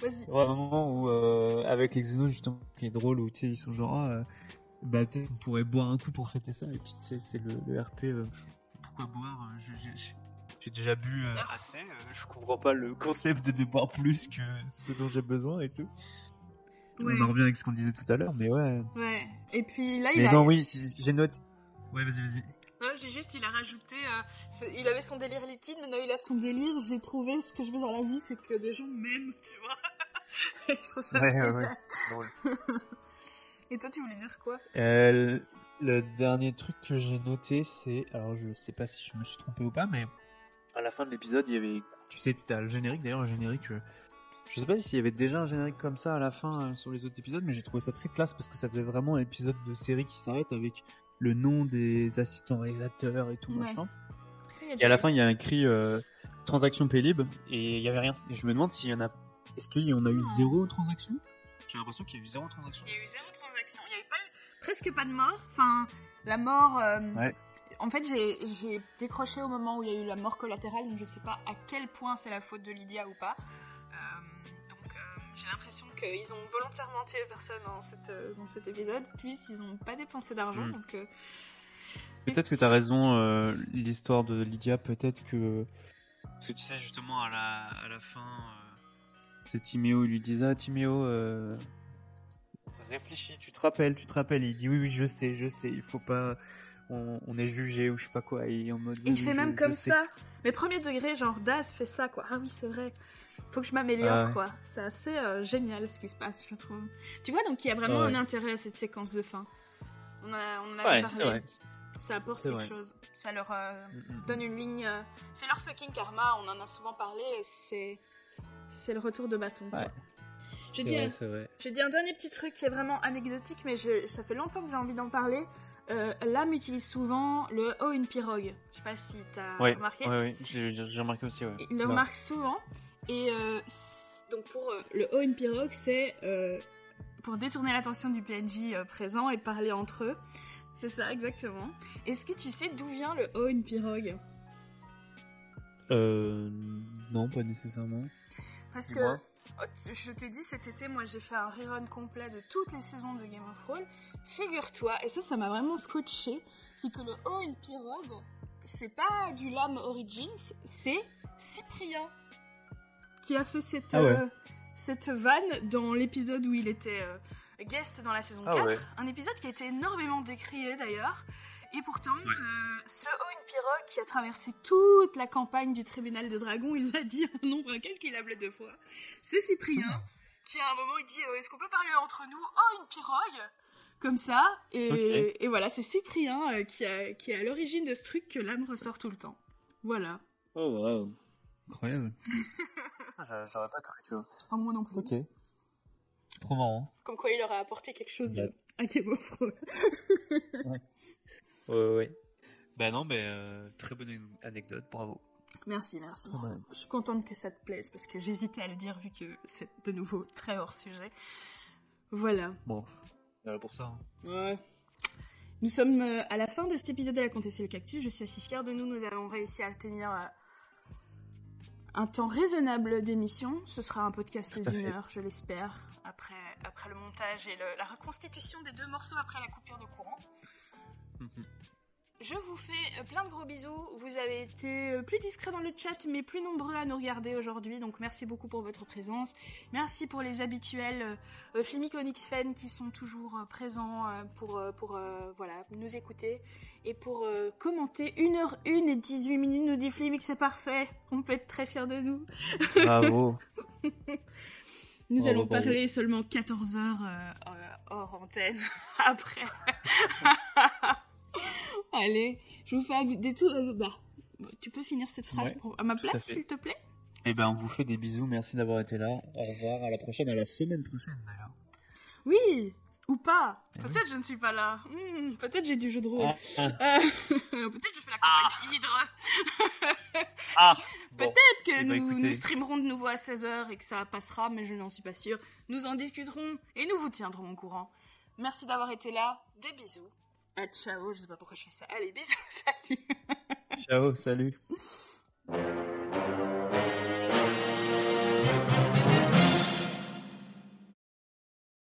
Vas-y. Ouais, un moment où euh, avec les Xenos justement qui est drôle où tu sais ils sont genre ah, euh, bah peut-être on pourrait boire un coup pour fêter ça et puis tu sais c'est le, le RP euh, pourquoi boire euh, j'ai- j'ai- j'ai déjà bu euh, assez euh, je comprends pas le concept de, de boire plus que ce dont j'ai besoin et tout Ouais. on en revient avec ce qu'on disait tout à l'heure mais ouais Ouais. Et puis là, il mais a. non oui j'ai j'ai noté ouais vas-y vas-y J'ai juste, il a rajouté. euh, il avait son délire liquide, maintenant il a son délire. J'ai trouvé ce que je veux dans la vie, c'est que des gens m'aiment, tu vois. Et (laughs) je trouve ça Ouais, super. ouais, ouais. drôle (laughs) Et toi, tu voulais dire quoi? Euh, le dernier truc que j'ai noté, c'est. Alors, je sais pas si je me suis trompé ou pas, mais. À la fin de l'épisode, il y avait. Tu sais, t'as le générique, d'ailleurs, le générique. euh, Je sais pas s'il y avait déjà un générique comme ça à la fin euh, sur les autres épisodes, mais j'ai trouvé ça très classe parce que ça faisait vraiment un épisode de série qui s'arrête avec le nom des assistants réalisateurs et tout, Ouais. machin. Et à la fin, il y a écrit euh, transaction pénible et il y avait rien. Et je me demande s'il y en a. Est-ce qu'il y en a eu zéro transaction? J'ai l'impression qu'il y a eu zéro transaction. Il y a eu zéro transaction. Il y avait pas eu- presque pas de mort. Enfin, la mort. euh, Ouais. En fait, j'ai j'ai décroché au moment où il y a eu la mort collatérale, donc je sais pas à quel point c'est la faute de Lydia ou pas. J'ai l'impression qu'ils ont volontairement tué personne dans, cette, euh, dans cet épisode, puisqu'ils n'ont pas dépensé d'argent. Mm. Donc euh, Peut-être que t'as raison, euh, l'histoire de Lydia, peut-être que. Parce que tu sais, justement, à la, à la fin, euh, c'est Timéo, il lui disait Ah, Timéo, euh, réfléchis, tu te rappelles, tu te rappelles. Il dit Oui, oui, je sais, je sais, il faut pas. On, on est jugé ou je sais pas quoi. Et en mode. il oui, fait oui, même je- comme je ça. Mais premier degré, genre Daz fait ça, quoi. Ah oui, c'est vrai. Faut que je m'améliore, Ah ouais. quoi. C'est assez euh, génial ce qui se passe, je trouve. Tu vois, donc il y a vraiment Ah ouais. un intérêt à cette séquence de fin. On, a, on en avait Ouais, parlé. c'est vrai. Ça apporte quelque vrai. chose. Ça leur euh, Mm, donne une ligne. euh, C'est leur fucking karma, on en a souvent parlé. C'est c'est le retour de bâton. Ouais. Vrai, c'est vrai. j'ai dit un dernier petit truc qui est vraiment anecdotique, mais je- ça fait longtemps que j'ai envie d'en parler. Euh, L'âme utilise souvent le Oh une pirogue. Je sais pas si t'as Ouais, remarqué. ouais, ouais, j'ai remarqué aussi, ouais. Il le remarque souvent. Et euh, donc pour euh, le Oh une pirogue, c'est euh, pour détourner l'attention du PNJ euh, présent et parler entre eux. C'est ça, exactement. Est-ce que tu sais d'où vient le Oh une pirogue Euh. Non, pas nécessairement. Parce que oh, je t'ai dit cet été, moi j'ai fait un rerun complet de toutes les saisons de Game of Thrones. Figure-toi, et ça, ça m'a vraiment scotché, c'est que le Oh une pirogue, c'est pas du Lame Origins, c'est Cyprien qui a fait cette, Ah ouais. euh, cette vanne dans l'épisode où il était euh, guest dans la saison Ah 4. ouais. Un épisode qui a été énormément décrié d'ailleurs. Et pourtant, Ouais. euh, ce Oh une pirogue qui a traversé toute la campagne du tribunal de Dragon, il l'a dit (laughs) un nombre incalculable de fois. C'est Cyprien (laughs) qui à un moment il dit euh, est-ce qu'on peut parler entre nous Oh une pirogue comme ça et, et voilà c'est Cyprien euh, qui, a, qui est à l'origine de ce truc que l'âme ressort tout le temps. Voilà. Oh, wow. Incroyable. (laughs) Ah, J'aurais pas cru, tu vois. En moi non plus. Ok. Trop marrant. Comme quoi il leur a apporté quelque chose (laughs) Ouais. à Game of Thrones. Ouais, ouais. Bah non, mais euh, très bonne anecdote, bravo. Merci, merci. Ouais. Je suis contente que ça te plaise parce que j'hésitais à le dire vu que c'est de nouveau très hors sujet. Voilà. Bon, voilà pour ça. hein. Ouais. Nous sommes euh, à la fin de cet épisode de la Comtesse et le Cactus. Je suis assez fière de nous. Nous avons réussi à tenir euh, un temps raisonnable d'émission. Ce sera un podcast d'une heure, je l'espère, après, après le montage et le- la reconstitution des deux morceaux après la coupure de courant. Mhm. Je vous fais euh, plein de gros bisous. Vous avez été euh, plus discrets dans le chat, mais plus nombreux à nous regarder aujourd'hui. Donc merci beaucoup pour votre présence. Merci pour les habituels euh, Filmiconix fans qui sont toujours euh, présents euh, pour, pour voilà, nous écouter et pour commenter 1h1 et 18 minutes. Nous dit Flimix, c'est parfait. On peut être très fiers de nous. Bravo. (laughs) Nous Bravo, allons bravo. parler seulement 14 heures hors antenne (laughs) après. (laughs) Allez, je vous fais un- des tours. euh, bah, tu peux finir cette phrase Ouais, pour- à ma tout place, s'il te plaît? Eh ben, on vous fait des bisous. Merci d'avoir été là. Au revoir. À la prochaine, à la semaine prochaine d'ailleurs. Oui Ou pas Eh Peut-être je ne suis pas là. Hmm, Peut-être j'ai du jeu de rôle. Ah, (laughs) ah, Euh, Peut-être je fais la campagne Hydre. (laughs) ah. (laughs) Peut-être que Eh ben, nous, nous streamerons de nouveau à 16h et que ça passera, mais je n'en suis pas sûre. Nous en discuterons et nous vous tiendrons au courant. Merci d'avoir été là. Des bisous. Eh, ciao, je sais pas pourquoi je fais ça. Allez, bisous, (laughs) salut. ciao, salut.